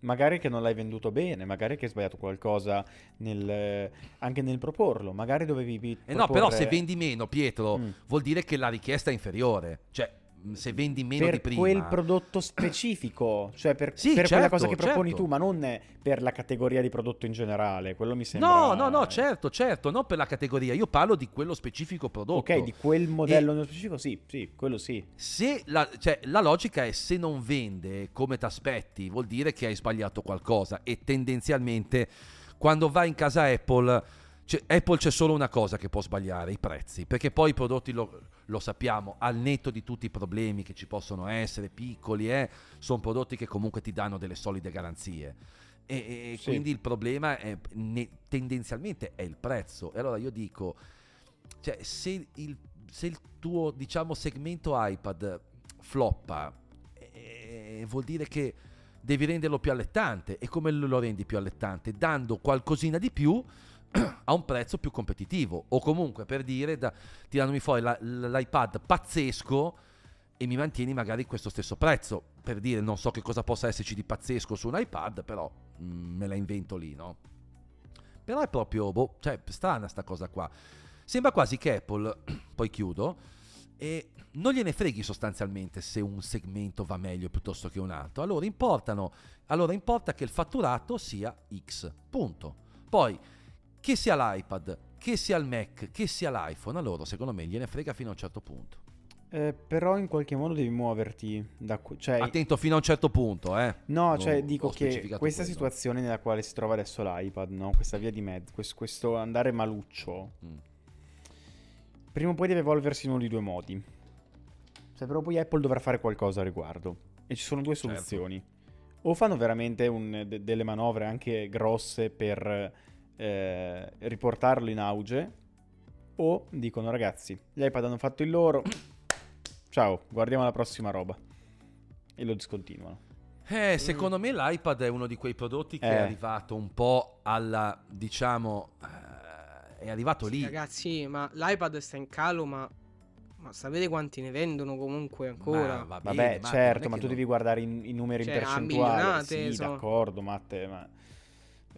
magari che non l'hai venduto bene magari che hai sbagliato qualcosa nel, anche nel proporlo magari dovevi
Eh no, però se
proporre-
vendi meno, Pietro,
Mm.
vuol dire che la richiesta è inferiore. Cioè, se vendi meno
per
di prima...
quel prodotto specifico, cioè per,
Sì,
per quella
certo,
cosa che proponi
certo.
tu, ma non per la categoria di prodotto in generale. Quello mi sembra.
No, no, no, certo, certo, non per la categoria. Io parlo di quello specifico prodotto.
Ok, di quel modello nello specifico, sì, sì, quello sì.
Se la, cioè, la logica è se non vende come ti aspetti, vuol dire che hai sbagliato qualcosa e tendenzialmente quando vai in casa Apple, c'è- Apple c'è solo una cosa che può sbagliare, i prezzi, perché poi i prodotti lo, lo sappiamo, al netto di tutti i problemi che ci possono essere, piccoli, eh, sono prodotti che comunque ti danno delle solide garanzie. E, e
Sì.
quindi il problema è, ne- tendenzialmente è il prezzo. E allora io dico, cioè, se il, se il tuo diciamo segmento iPad floppa, eh, vuol dire che devi renderlo più allettante. E come lo rendi più allettante? Dando qualcosina di più a un prezzo più competitivo. O comunque per dire, da, tirandomi fuori la- l'iPad pazzesco e mi mantieni magari questo stesso prezzo. Per dire, non so che cosa possa esserci di pazzesco su un iPad, però mm, me la invento lì, no? Però è proprio, boh, cioè, strana sta cosa qua. Sembra quasi che Apple, poi chiudo, e non gliene freghi sostanzialmente se un segmento va meglio piuttosto che un altro. Allora, allora importa che il fatturato sia X, punto. Poi, che sia l'iPad, che sia il Mac, che sia l'iPhone, allora secondo me gliene frega fino a un certo punto.
Eh, però in qualche modo devi muoverti da cioè,
Attento fino a un certo punto, eh.
No,
Ho-
cioè dico che questa
quello.
situazione nella quale si trova adesso l'iPad, no? Questa via di mezzo, questo, questo andare maluccio,
Mm.
prima o poi deve evolversi in uno di due modi. Cioè, però poi Apple dovrà fare qualcosa a riguardo. E ci sono due
Certo.
soluzioni. O fanno veramente un- de- delle manovre anche grosse per eh, riportarlo in auge, o dicono ragazzi, gli iPad hanno fatto il loro, ciao, guardiamo la prossima roba. E lo discontinuano.
Eh, secondo me l'iPad è uno di quei prodotti che
Eh.
è arrivato un po' alla, diciamo, eh, è arrivato
Sì,
lì.
Ragazzi, ma l'iPad sta in calo, ma, ma sapete quanti ne vendono comunque ancora?
Ma va
Vabbè,
bene, Matte,
certo, ma tu
non-
devi guardare i, i numeri
Cioè,
in percentuale. Sì,
sono.
d'accordo, Matte, ma...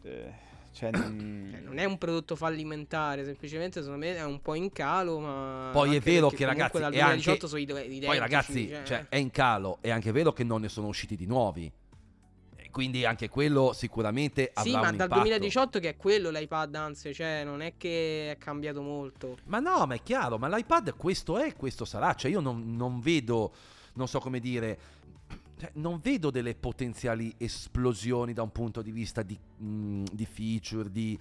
eh, cioè, mm,
Cioè, non è un prodotto fallimentare, semplicemente secondo me è un po' in calo, ma...
Poi è vero che, ragazzi,
dal
è
2018
anche-
sono ide- identici,
Poi ragazzi,
cioè,
cioè, è in calo, è anche vero che non ne sono usciti di nuovi. Quindi anche quello sicuramente avrà
Sì, ma dal
impatto.
2018 che è quello l'iPad, anzi, cioè non è che è cambiato molto.
Ma no, ma è chiaro, ma l'iPad questo è, questo sarà. Cioè io non, non vedo, non so come dire, cioè, non vedo delle potenziali esplosioni da un punto di vista di, mh, di feature, di,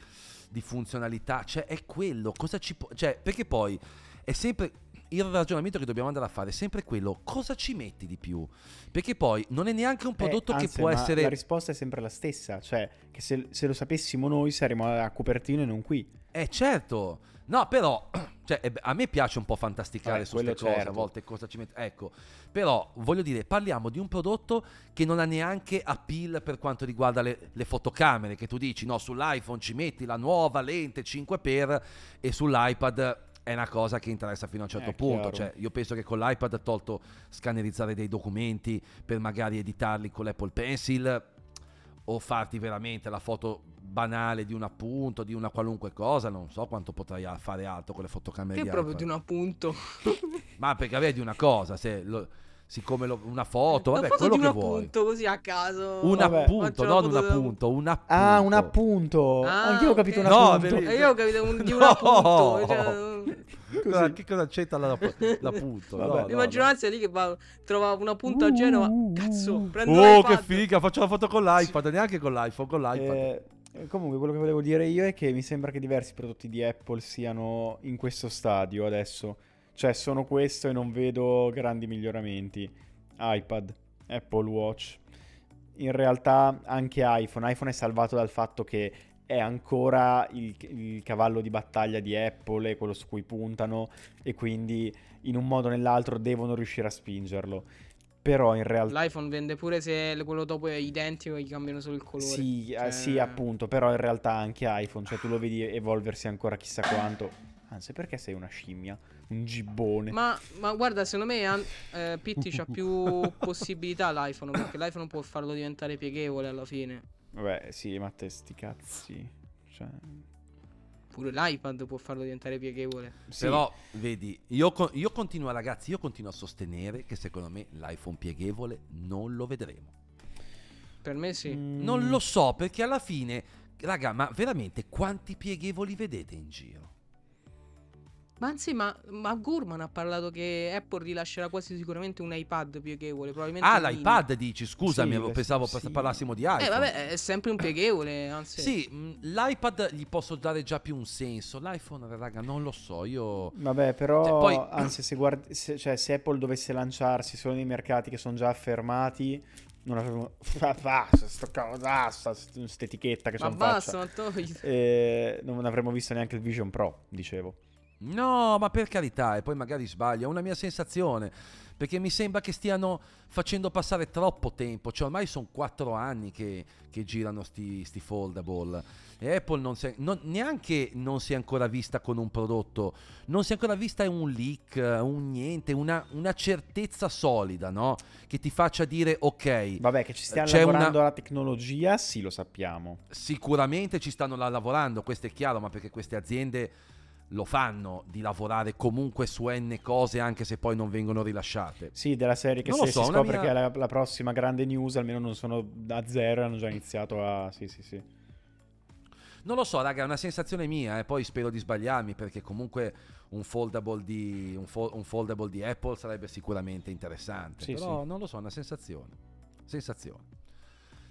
di funzionalità. Cioè è quello, cosa ci può... Cioè, perché poi è sempre... Il ragionamento che dobbiamo andare a fare è sempre quello, cosa ci metti di più? Perché poi non è neanche un
eh,
prodotto che
anzi,
può
ma
essere...
La risposta è sempre la stessa, cioè che se, se lo sapessimo noi saremmo a Cupertino e non qui.
Eh certo, no però cioè, eh, a me piace un po' fantasticare
Vabbè,
su queste cose,
certo.
a volte cosa ci mette. Ecco, però voglio dire, parliamo di un prodotto che non ha neanche appeal per quanto riguarda le, le fotocamere, che tu dici no, sull'iPhone ci metti la nuova lente 5x e sull'iPad è una cosa che interessa fino a un certo
È
punto.
chiaro.
Cioè, io penso che con l'iPad ha tolto scannerizzare dei documenti per magari editarli con l'Apple Pencil o farti veramente la foto banale di un appunto, di una qualunque cosa, non so quanto potrai fare altro con le fotocamere
Che proprio di un appunto.
Ma perché vedi una cosa, se lo- siccome lo- una foto, vabbè,
La foto
quello
di un
che vuoi.
appunto così a caso.
Un
Vabbè.
appunto, non un appunto, un appunto.
Ah, un appunto!
Ah,
Anch'io ho capito
ok.
un
No,
appunto.
vedi-
E io ho capito un- di un
No!
appunto. Cioè,
Cosa- che cosa c'entra la- l'appunto?
Vabbè.
No, no,
Immagino
no.
anzi lì che va, trova un appunto a Genova.
Uh,
Cazzo,
uh,
prendo
Oh,
l'iPad.
che figa, faccio la foto con l'iPad, neanche con l'iPhone, con l'iPad.
Eh, eh, comunque, quello che volevo dire io è che mi sembra che diversi prodotti di Apple siano in questo stadio adesso. Cioè, sono questo e non vedo grandi miglioramenti. iPad, Apple Watch. In realtà anche iPhone. iPhone è salvato dal fatto che è ancora il, il cavallo di battaglia di Apple, quello su cui puntano e quindi in un modo o nell'altro devono riuscire a spingerlo. Però in realtà...
L'iPhone vende pure se quello dopo è identico e gli cambiano solo il colore.
Sì, eh,
Cioè,
sì, appunto, però in realtà anche iPhone, cioè tu lo vedi evolversi ancora chissà quanto. Anzi, perché sei una scimmia? Un gibbone.
Ma, ma guarda, secondo me an- eh, Pitti c'ha più possibilità l'iPhone perché l'iPhone può farlo diventare pieghevole alla fine.
Vabbè, sì, ma te sti cazzi. Cioè,
Pure l'iPad può farlo diventare pieghevole.
sì.
Però, vedi, io, co- io continuo, ragazzi, io continuo a sostenere che secondo me l'iPhone pieghevole non lo vedremo.
Per me sì.
Mm,
Non lo so, perché alla fine, raga, ma veramente quanti pieghevoli vedete in giro?
Ma anzi, ma, ma Gurman ha parlato che Apple rilascerà quasi sicuramente un iPad pieghevole. Probabilmente
Ah, l'iPad dici, scusami,
Sì,
avevo- pensavo
sì.
parlassimo di iPhone.
Eh, vabbè, è sempre un pieghevole. Anzi,
Sì, l'iPad gli posso dare già più un senso. L'iPhone, raga, non lo so. Io.
Vabbè, però,
Cioè, poi-
anzi, se, guardi, se, cioè, se Apple dovesse lanciarsi solo nei mercati che sono già affermati, non avremmo... Basta, sto cavolo, questa etichetta che
ma
sono
basta,
faccia.
ma togli.
Eh, non avremmo visto neanche il Vision Pro, dicevo.
No, ma per carità, e poi magari sbaglio. È una mia sensazione. Perché mi sembra che stiano facendo passare troppo tempo. Cioè, ormai sono quattro anni che, che girano sti, sti foldable. E Apple non si è, non- neanche non si è ancora vista con un prodotto. Non si è ancora vista un leak, un niente, una, una certezza solida, no? Che ti faccia dire, ok,
Vabbè, che ci stiamo
C'è
lavorando
una-
alla tecnologia, sì, lo sappiamo.
sicuramente ci stanno lavorando, questo è chiaro, ma perché queste aziende lo fanno di lavorare comunque su N cose anche se poi non vengono rilasciate.
Sì, della serie che
Non
se
lo so,
si scopre
mia-
che è la, la prossima grande news, almeno non sono da zero e hanno già iniziato a... Sì, sì, sì.
Non lo so, raga, è una sensazione mia, e poi spero di sbagliarmi perché comunque un foldable di, un fo- un foldable di Apple sarebbe sicuramente interessante.
Sì,
però
sì.
non lo so, è una sensazione. Sensazione.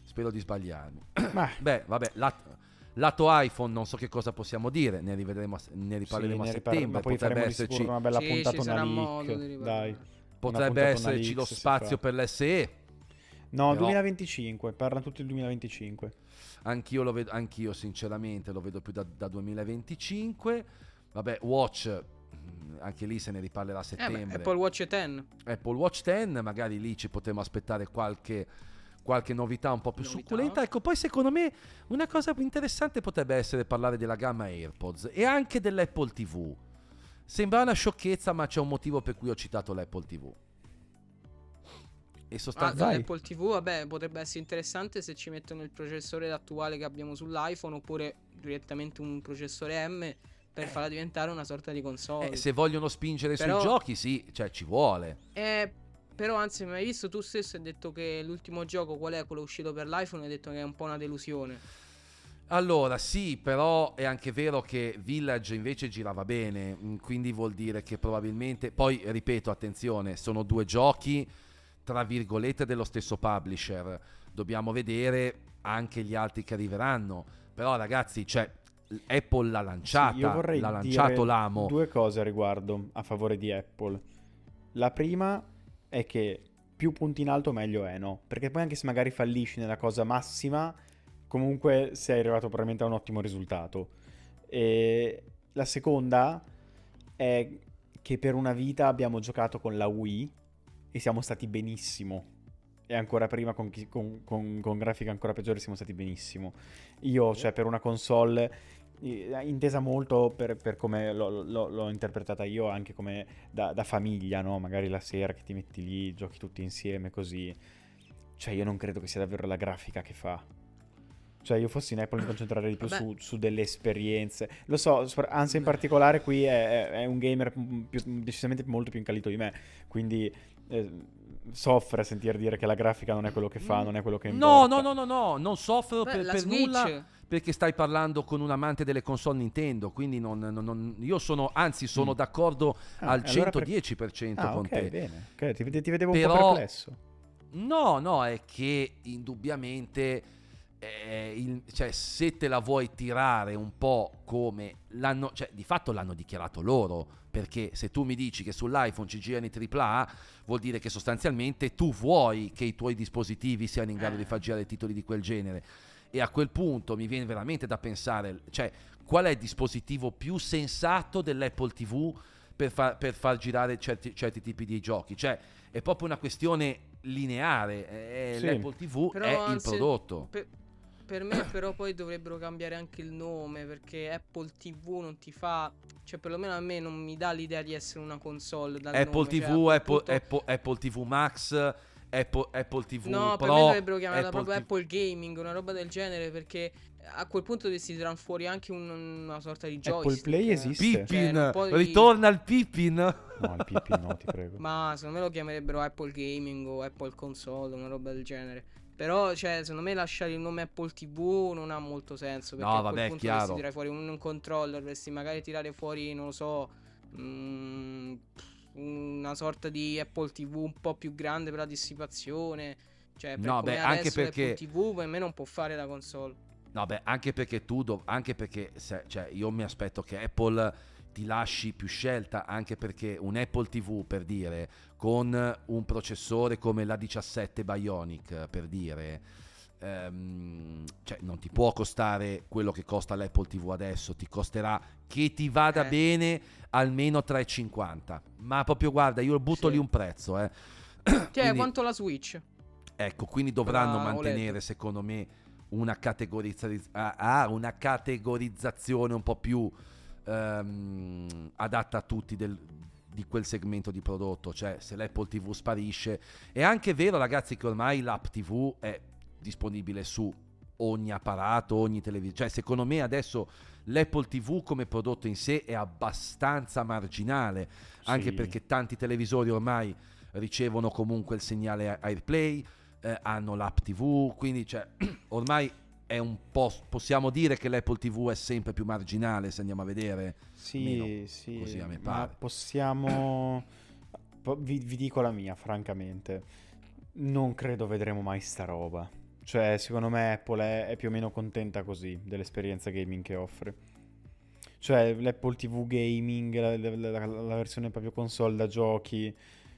Spero di sbagliarmi.
Ma
Beh, vabbè, lat- lato iPhone non so che cosa possiamo dire, ne rivedremo, a- ne riparleremo
sì,
a
ne ripar-
settembre,
poi
potrebbe esserci,
una bella
Sì,
puntata, una
modo di
leak. Dai.
potrebbe esserci lo spazio per l'SE.
No,
Però-
2025, parlano tutti del 2025.
Anch'io, lo vedo, anch'io sinceramente lo vedo più da, da 2025. Vabbè, Watch, mm, anche lì se ne riparlerà a
Eh,
settembre.
beh, Apple Watch 10.
Apple Watch 10, magari lì ci potremo aspettare qualche, qualche novità un po' più
Novità.
succulenta. Ecco, poi secondo me una cosa interessante potrebbe essere parlare della gamma AirPods e anche dell'Apple TV. Sembra una sciocchezza, ma c'è un motivo per cui ho citato l'Apple TV. E
Ah,
sostanzialmente...
vai.
l'Apple TV, vabbè, potrebbe essere interessante se ci mettono il processore attuale che abbiamo sull'iPhone oppure direttamente un processore M per farla diventare una sorta di console.
Eh, se vogliono spingere
Però-
sui giochi, sì, cioè ci vuole.
Eh, però anzi, mi hai visto tu stesso hai detto che l'ultimo gioco qual è quello uscito per l'iPhone hai detto che è un po' una delusione.
Allora, sì, però è anche vero che Village invece girava bene, mm, quindi vuol dire che probabilmente... Poi, ripeto, attenzione, sono due giochi, tra virgolette, dello stesso publisher. Dobbiamo vedere anche gli altri che arriveranno. Però, ragazzi, cioè, Apple l'ha lanciata,
Sì, io vorrei
l'ha lanciato l'amo.
Due cose a riguardo a favore di Apple. La prima è che più punti in alto meglio è, no? Perché poi anche se magari fallisci nella cosa massima, comunque sei arrivato probabilmente a un ottimo risultato. E la seconda è che per una vita abbiamo giocato con la Wii e siamo stati benissimo. E ancora prima con, con- con- con grafiche ancora peggiori siamo stati benissimo. Io, cioè, per una console intesa molto per, per come l'ho, l'ho- l'ho interpretata io, anche come da, da famiglia, no? Magari la sera che ti metti lì, giochi tutti insieme così. Cioè, io non credo che sia davvero la grafica che fa. Cioè, io fossi in Apple mi concentrerei di più su, su delle esperienze. Lo so, Anzi in particolare qui è, è- un gamer mm, più- decisamente molto più incallito di me. Quindi eh, soffre a sentir dire che la grafica non è quello che fa, non è quello che
No,
importa.
no, no, no, no, non soffro
Beh,
per,
la
per nulla perché stai parlando con un amante delle console Nintendo, quindi non, non- non- io sono, anzi sono
Mm.
d'accordo
Ah,
al
allora per-
110%
Ah,
con
ok,
te.
bene. Ok, ti, ti vedevo un po'
Però-
perplesso.
No, no, è che indubbiamente, eh, il- cioè, se te la vuoi tirare un po' come l'hanno, cioè, di fatto l'hanno dichiarato loro. Perché se tu mi dici che sull'iPhone ci girano i AAA, vuol dire che sostanzialmente tu vuoi che i tuoi dispositivi siano in grado di far girare titoli di quel genere. E a quel punto mi viene veramente da pensare, cioè, qual è il dispositivo più sensato dell'Apple TV per, far- per far girare certi, certi tipi di giochi? Cioè, è proprio una questione lineare. eh,
Sì.
L'Apple TV
Però
è il prodotto.
Per, per me però poi dovrebbero cambiare anche il nome perché Apple TV non ti fa, cioè perlomeno a me non mi dà l'idea di essere una console dal
Apple
nome, cioè,
TV,
quel
Apple,
punto-
Apple- Apple TV Max, Apple, Apple TV
No,
Pro.
per me dovrebbero chiamarla
Apple
proprio
TV
Apple Gaming, una roba del genere perché a quel punto dovresti tirare fuori anche un- una sorta di
Apple
joystick.
Play
eh.
esiste.
Pippin,
Cioè, non puoi-
ritorna il Pippin.
No, il Pippin no, ti prego.
Ma secondo me lo chiamerebbero Apple Gaming o Apple Console, una roba del genere. Però, cioè, secondo me lasciare il nome Apple TV non ha molto senso. Perché
No,
a quel
vabbè,
punto
chiaro.
dovresti tirare fuori un, un controller, dovresti magari tirare fuori, non lo so, mm, una sorta di Apple TV un po' più grande per la dissipazione. Cioè, per
No, beh, anche perché-
l'Apple TV per me non può fare la console.
No, beh, anche perché tu, dov- anche perché, se- cioè, io mi aspetto che Apple ti lasci più scelta, anche perché un Apple TV, per dire, con un processore come la 17 Bionic, per dire, ehm, cioè, non ti può costare quello che costa l'Apple TV adesso, ti costerà che ti vada
Eh.
bene almeno 3,50. Ma proprio guarda, io butto
Sì.
lì un prezzo, eh.
Cioè,
Quindi-
quanto la Switch?
Ecco, quindi dovranno
Ah,
mantenere,
OLED.
secondo me, una, categorizza- ah, ah, una categorizzazione un po' più ehm, adatta a tutti del- di quel segmento di prodotto. Cioè, se l'Apple TV sparisce. È anche vero, ragazzi, che ormai l'app TV è disponibile su ogni apparato, ogni televisione. Cioè, secondo me adesso l'Apple TV come prodotto in sé è abbastanza marginale, anche
Sì.
perché tanti televisori ormai ricevono comunque il segnale AirPlay, eh, hanno l'app TV, quindi cioè, ormai è un po', possiamo dire che l'Apple TV è sempre più marginale se andiamo a vedere.
Sì,
Almeno
sì,
così a me
ma
pare.
possiamo... po- Vi, vi dico la mia, francamente. Non credo vedremo mai sta roba. Cioè, secondo me Apple è, è più o meno contenta così dell'esperienza gaming che offre. Cioè, l'Apple TV Gaming, la, la- la- versione proprio console da giochi,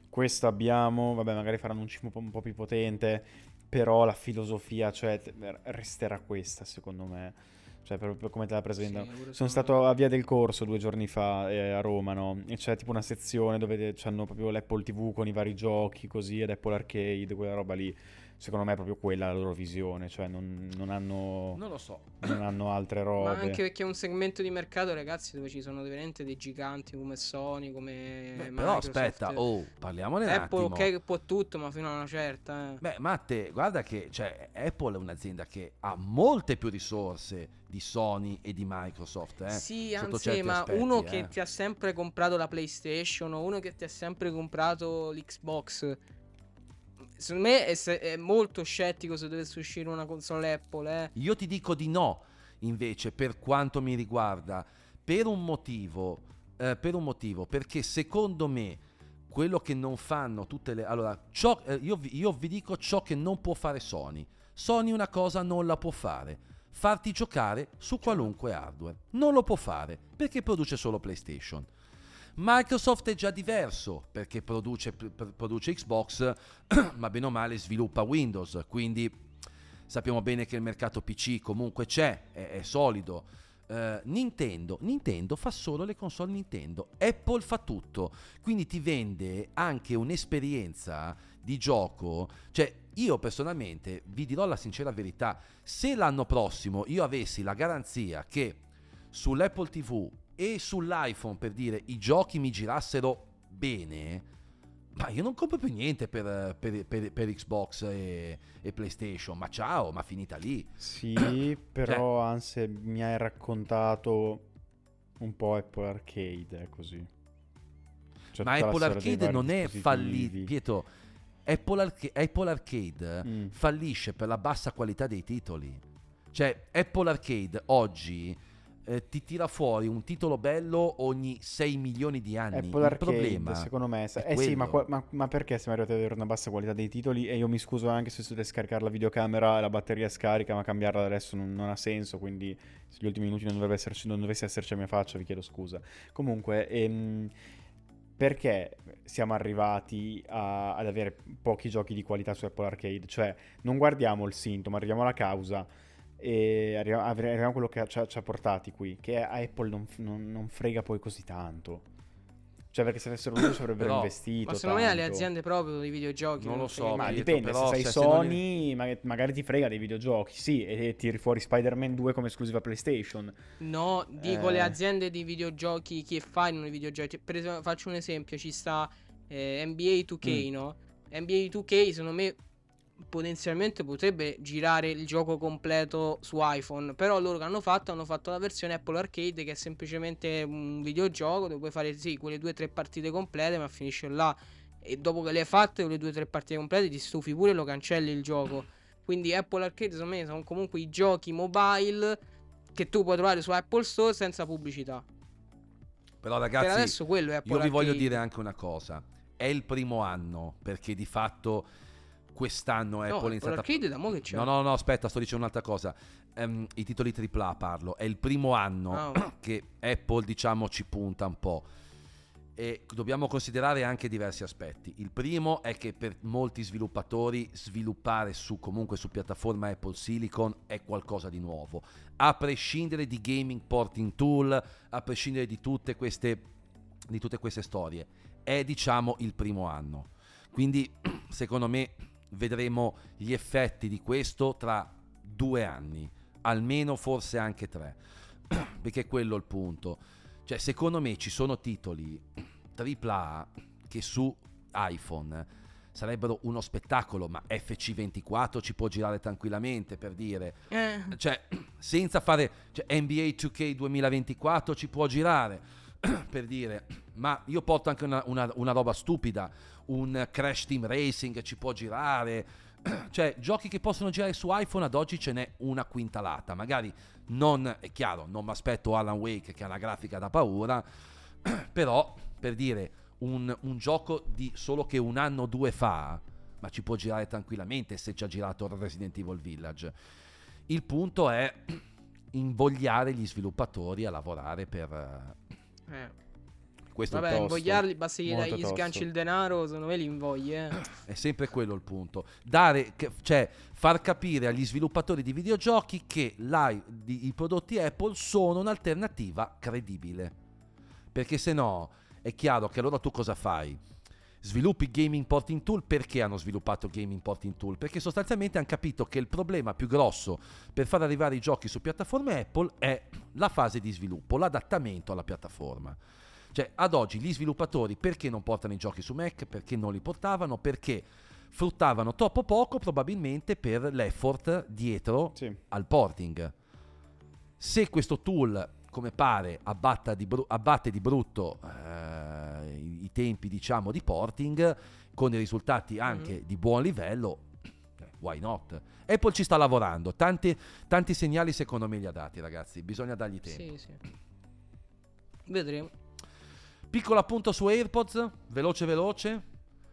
questo abbiamo, vabbè, magari faranno un chip un po', un po' più potente, però la filosofia, cioè, resterà questa, secondo me. Cioè, proprio come te la presentano.
Sì,
Sono stato a Via del Corso due giorni fa eh, a Roma, no? E c'è tipo una sezione dove hanno proprio l'Apple TV con i vari giochi, così, ed Apple Arcade, quella roba lì. Secondo me è proprio quella la loro visione, cioè non, non hanno,
Non lo so.
non hanno altre
Ma
robe.
anche perché è un segmento di mercato, ragazzi, dove ci sono veramente dei giganti come Sony, come
Beh, però aspetta, oh, parliamone un
Apple,
attimo.
ok, che può tutto, ma fino a una certa. eh.
Beh, Matte, guarda che cioè, Apple è un'azienda che ha molte più risorse di Sony e di Microsoft. Eh,
sì,
sotto
anzi, ma
aspetti,
uno
eh.
che ti ha sempre comprato la PlayStation o uno che ti ha sempre comprato l'Xbox. Secondo me è, è molto scettico se dovesse uscire una console Apple, eh.
Io ti dico di no, invece, per quanto mi riguarda, per un motivo, eh, per un motivo, perché secondo me quello che non fanno tutte le... Allora, ciò- eh, io, vi, io vi dico ciò che non può fare Sony. Sony una cosa non la può fare. Farti giocare su qualunque hardware. Non lo può fare, perché produce solo PlayStation. Microsoft è già diverso perché produce, pr- produce Xbox, ma bene o male sviluppa Windows, quindi sappiamo bene che il mercato PC comunque c'è, è, è solido. Eh, Nintendo, Nintendo fa solo le console Nintendo, Apple fa tutto, quindi ti vende anche un'esperienza di gioco, cioè io personalmente vi dirò la sincera verità, se l'anno prossimo io avessi la garanzia che sull'Apple TV e sull'iPhone per dire i giochi mi girassero bene, ma io non compro più niente per, per- per- per Xbox e, e PlayStation, ma ciao, ma finita lì.
Sì, però Anse mi hai raccontato un po' Apple Arcade, è così. Cioè,
ma Apple Arcade non è fallito, Pietro. Apple, Arca- Apple Arcade
Mm.
fallisce per la bassa qualità dei titoli. Cioè, Apple Arcade oggi eh, ti tira fuori un titolo bello ogni 6 milioni di anni.
Apple
Il
Arcade,
problema
secondo me,
è
eh sì, ma, ma- ma perché siamo arrivati ad avere una bassa qualità dei titoli? E io mi scuso anche se dovete scaricare la videocamera e la batteria scarica, ma cambiarla adesso non, non ha senso. Quindi, se gli ultimi minuti non, dovrebbe esserci, non dovesse esserci a mia faccia, vi chiedo scusa. Comunque, ehm, perché siamo arrivati a- ad avere pochi giochi di qualità su Apple Arcade? Cioè, non guardiamo il sintomo, arriviamo alla causa. E arriviamo, arriviamo a quello che ci ha, ci ha portati qui, che a Apple non, non- non frega poi così tanto. Cioè, perché se avessero voluto ci avrebbero
Però-
investito.
Ma secondo me alle
tanto.
aziende proprio di videogiochi.
Non lo so,
Ma dipende,
però,
se sei
se- se non
Sony, ma- magari ti frega dei videogiochi, sì, e tiri fuori Spider-Man 2 come esclusiva PlayStation.
No, dico
Eh.
le aziende di videogiochi che fanno i videogiochi. Per esempio, faccio un esempio: ci sta eh, NBA 2K,
Mm.
no? NBA 2K, secondo me, potenzialmente potrebbe girare il gioco completo su iPhone. Però loro che hanno fatto, hanno fatto la versione Apple Arcade, che è semplicemente un videogioco dove puoi fare sì, quelle due o tre partite complete, ma finisce là. E dopo che le hai fatte, quelle due o tre partite complete, ti stufi pure e lo cancelli il gioco. Quindi Apple Arcade, secondo me, sono comunque i giochi mobile che tu puoi trovare su Apple Store senza pubblicità.
Però
per
ragazzi,
adesso quello è Apple
io vi voglio
Arcade.
dire anche una cosa. È il primo anno, perché di fatto quest'anno
No,
Apple è
Apple
iniziata...
Arcade da mo che c'è.
No, no, no, aspetta, sto dicendo un'altra cosa. Ehm, I titoli AAA parlo. È il primo anno
ok.
che Apple, diciamo, ci punta un po'. E dobbiamo considerare anche diversi aspetti. Il primo è che per molti sviluppatori sviluppare su comunque su piattaforma Apple Silicon è qualcosa di nuovo. A prescindere di gaming porting tool, a prescindere di tutte queste, di tutte queste storie. È diciamo il primo anno. Quindi secondo me vedremo gli effetti di questo tra due anni, almeno forse anche tre, perché è quello il punto. Cioè, secondo me ci sono titoli AAA che su iPhone sarebbero uno spettacolo, ma FC24 ci può girare tranquillamente per dire,
Eh,
cioè senza fare cioè, NBA 2K 2024 ci può girare per dire, ma io porto anche una, una- una roba stupida, un Crash Team Racing ci può girare, cioè giochi che possono girare su iPhone ad oggi ce n'è una quintalata, magari non, è chiaro, non mi aspetto Alan Wake che ha una grafica da paura, però per dire un, un gioco di solo che un anno o due fa, ma ci può girare tranquillamente se ci ha girato Resident Evil Village. Il punto è invogliare gli sviluppatori a lavorare per eh,
eh.
Questo
Vabbè, invogliarli, basta che gli,
tosto.
sganci il denaro, secondo me li invogli, eh.
È sempre quello il punto. Dare, cioè, far capire agli sviluppatori di videogiochi che di- i prodotti Apple sono un'alternativa credibile. Perché se no è chiaro che allora tu cosa fai? Sviluppi Gaming Porting Tool perché hanno sviluppato Gaming Porting Tool? Perché sostanzialmente hanno capito che il problema più grosso per far arrivare i giochi su piattaforme Apple è la fase di sviluppo, l'adattamento alla piattaforma. Cioè, ad oggi gli sviluppatori perché non portano i giochi su Mac? Perché non li portavano? Perché fruttavano troppo poco probabilmente per l'effort dietro
Sì.
al porting. Se questo tool, come pare, abbatta di bru- abbatte di brutto eh, i, i tempi, diciamo, di porting, con i risultati anche di buon livello, eh, why not? Apple ci sta lavorando, tanti, tanti segnali secondo me li ha dati, ragazzi, bisogna dargli tempo.
Sì, sì. Vedremo.
Piccolo appunto su AirPods, veloce veloce.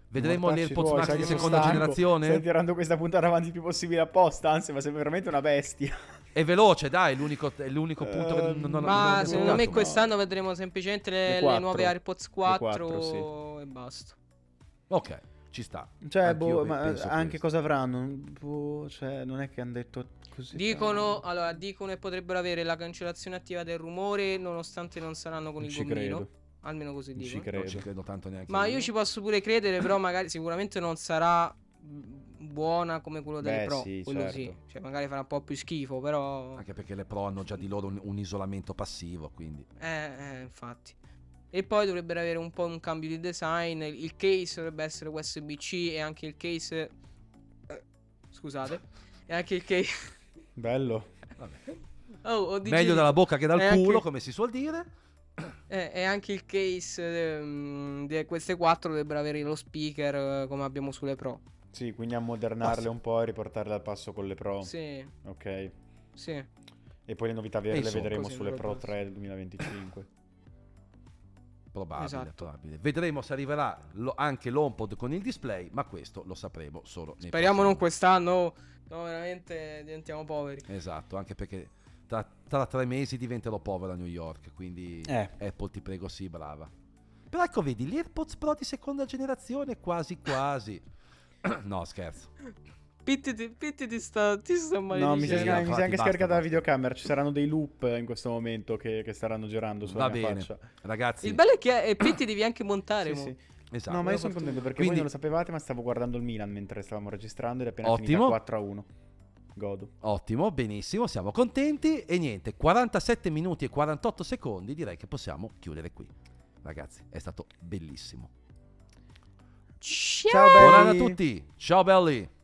Vedremo
Mortacci
l'AirPods
tuoi,
Max di seconda
stanco.
generazione.
Stai tirando questa puntata avanti il più possibile apposta, anzi, ma sei veramente una bestia.
È veloce, dai, è l'unico, è l'unico punto che non, non, non
Ma
ho
secondo me quest'anno vedremo semplicemente le,
Le
le nuove AirPods
Le
4
quattro,
e basta.
Ok, ci sta.
Cioè, boh, ma anche
questo.
cosa avranno? Boh, cioè, non è che hanno detto così.
Dicono, allora, dicono che potrebbero avere la cancellazione attiva del rumore nonostante non saranno con
Non
il gommino.
credo.
Almeno così
Non ci
dicono.
credo.
Non ci credo tanto neanche
Ma io ci posso pure credere, però magari sicuramente non sarà buona come quello delle
Beh,
Pro.
sì,
quello
certo.
sì. Cioè, magari farà un po' più schifo, però...
Anche perché le Pro hanno già di loro un, un isolamento passivo, quindi...
Eh, eh, infatti. E poi dovrebbero avere un po' un cambio di design. Il case dovrebbe essere USB-C e anche il case... eh, scusate. E anche il case...
Bello.
Vabbè.
Oh,
Meglio dalla bocca che dal
E
culo,
anche-
come si suol dire.
Eh, e anche il case ehm, di queste quattro dovrebbero avere lo speaker eh, come abbiamo sulle Pro.
Sì, quindi ammodernarle
sì.
un po' e riportarle al passo con le Pro.
Sì,
Ok.
sì.
E poi le novità vere le vedremo sulle Pro
dovrebbe
3 del 2025.
Probabile,
Esatto.
probabile. Vedremo se arriverà lo- anche l'HomePod con il display, ma questo lo sapremo solo nei
Speriamo
prossimi
non quest'anno. No, veramente diventiamo poveri.
Esatto, anche perché tra, tra tre mesi diventerò povero a New York, quindi
Eh.
Apple ti prego sì, brava. Però ecco, vedi, gli AirPods Pro di seconda generazione quasi quasi. no, scherzo.
Pitti ti, Pitti ti sta, ti sta
No, mi si è,
Sì,
mi si è
infatti,
anche scaricata la videocamera. Ci saranno dei loop in questo momento che, che staranno girando sulla
Va
mia
bene.
faccia.
Ragazzi,
Il bello è che eh, Pitti devi anche montare.
Sì,
mo.
sì.
esatto.
No, ma io sono contento perché
Quindi-
voi non lo sapevate, ma stavo guardando il Milan mentre stavamo registrando ed è appena
Ottimo.
finita 4 a 1. Godo.
Ottimo, benissimo, siamo contenti e niente, 47 minuti e 48 secondi, direi che possiamo chiudere qui. Ragazzi, è stato bellissimo.
Ciao.
Ciao,
Buon anno a tutti. Ciao belli.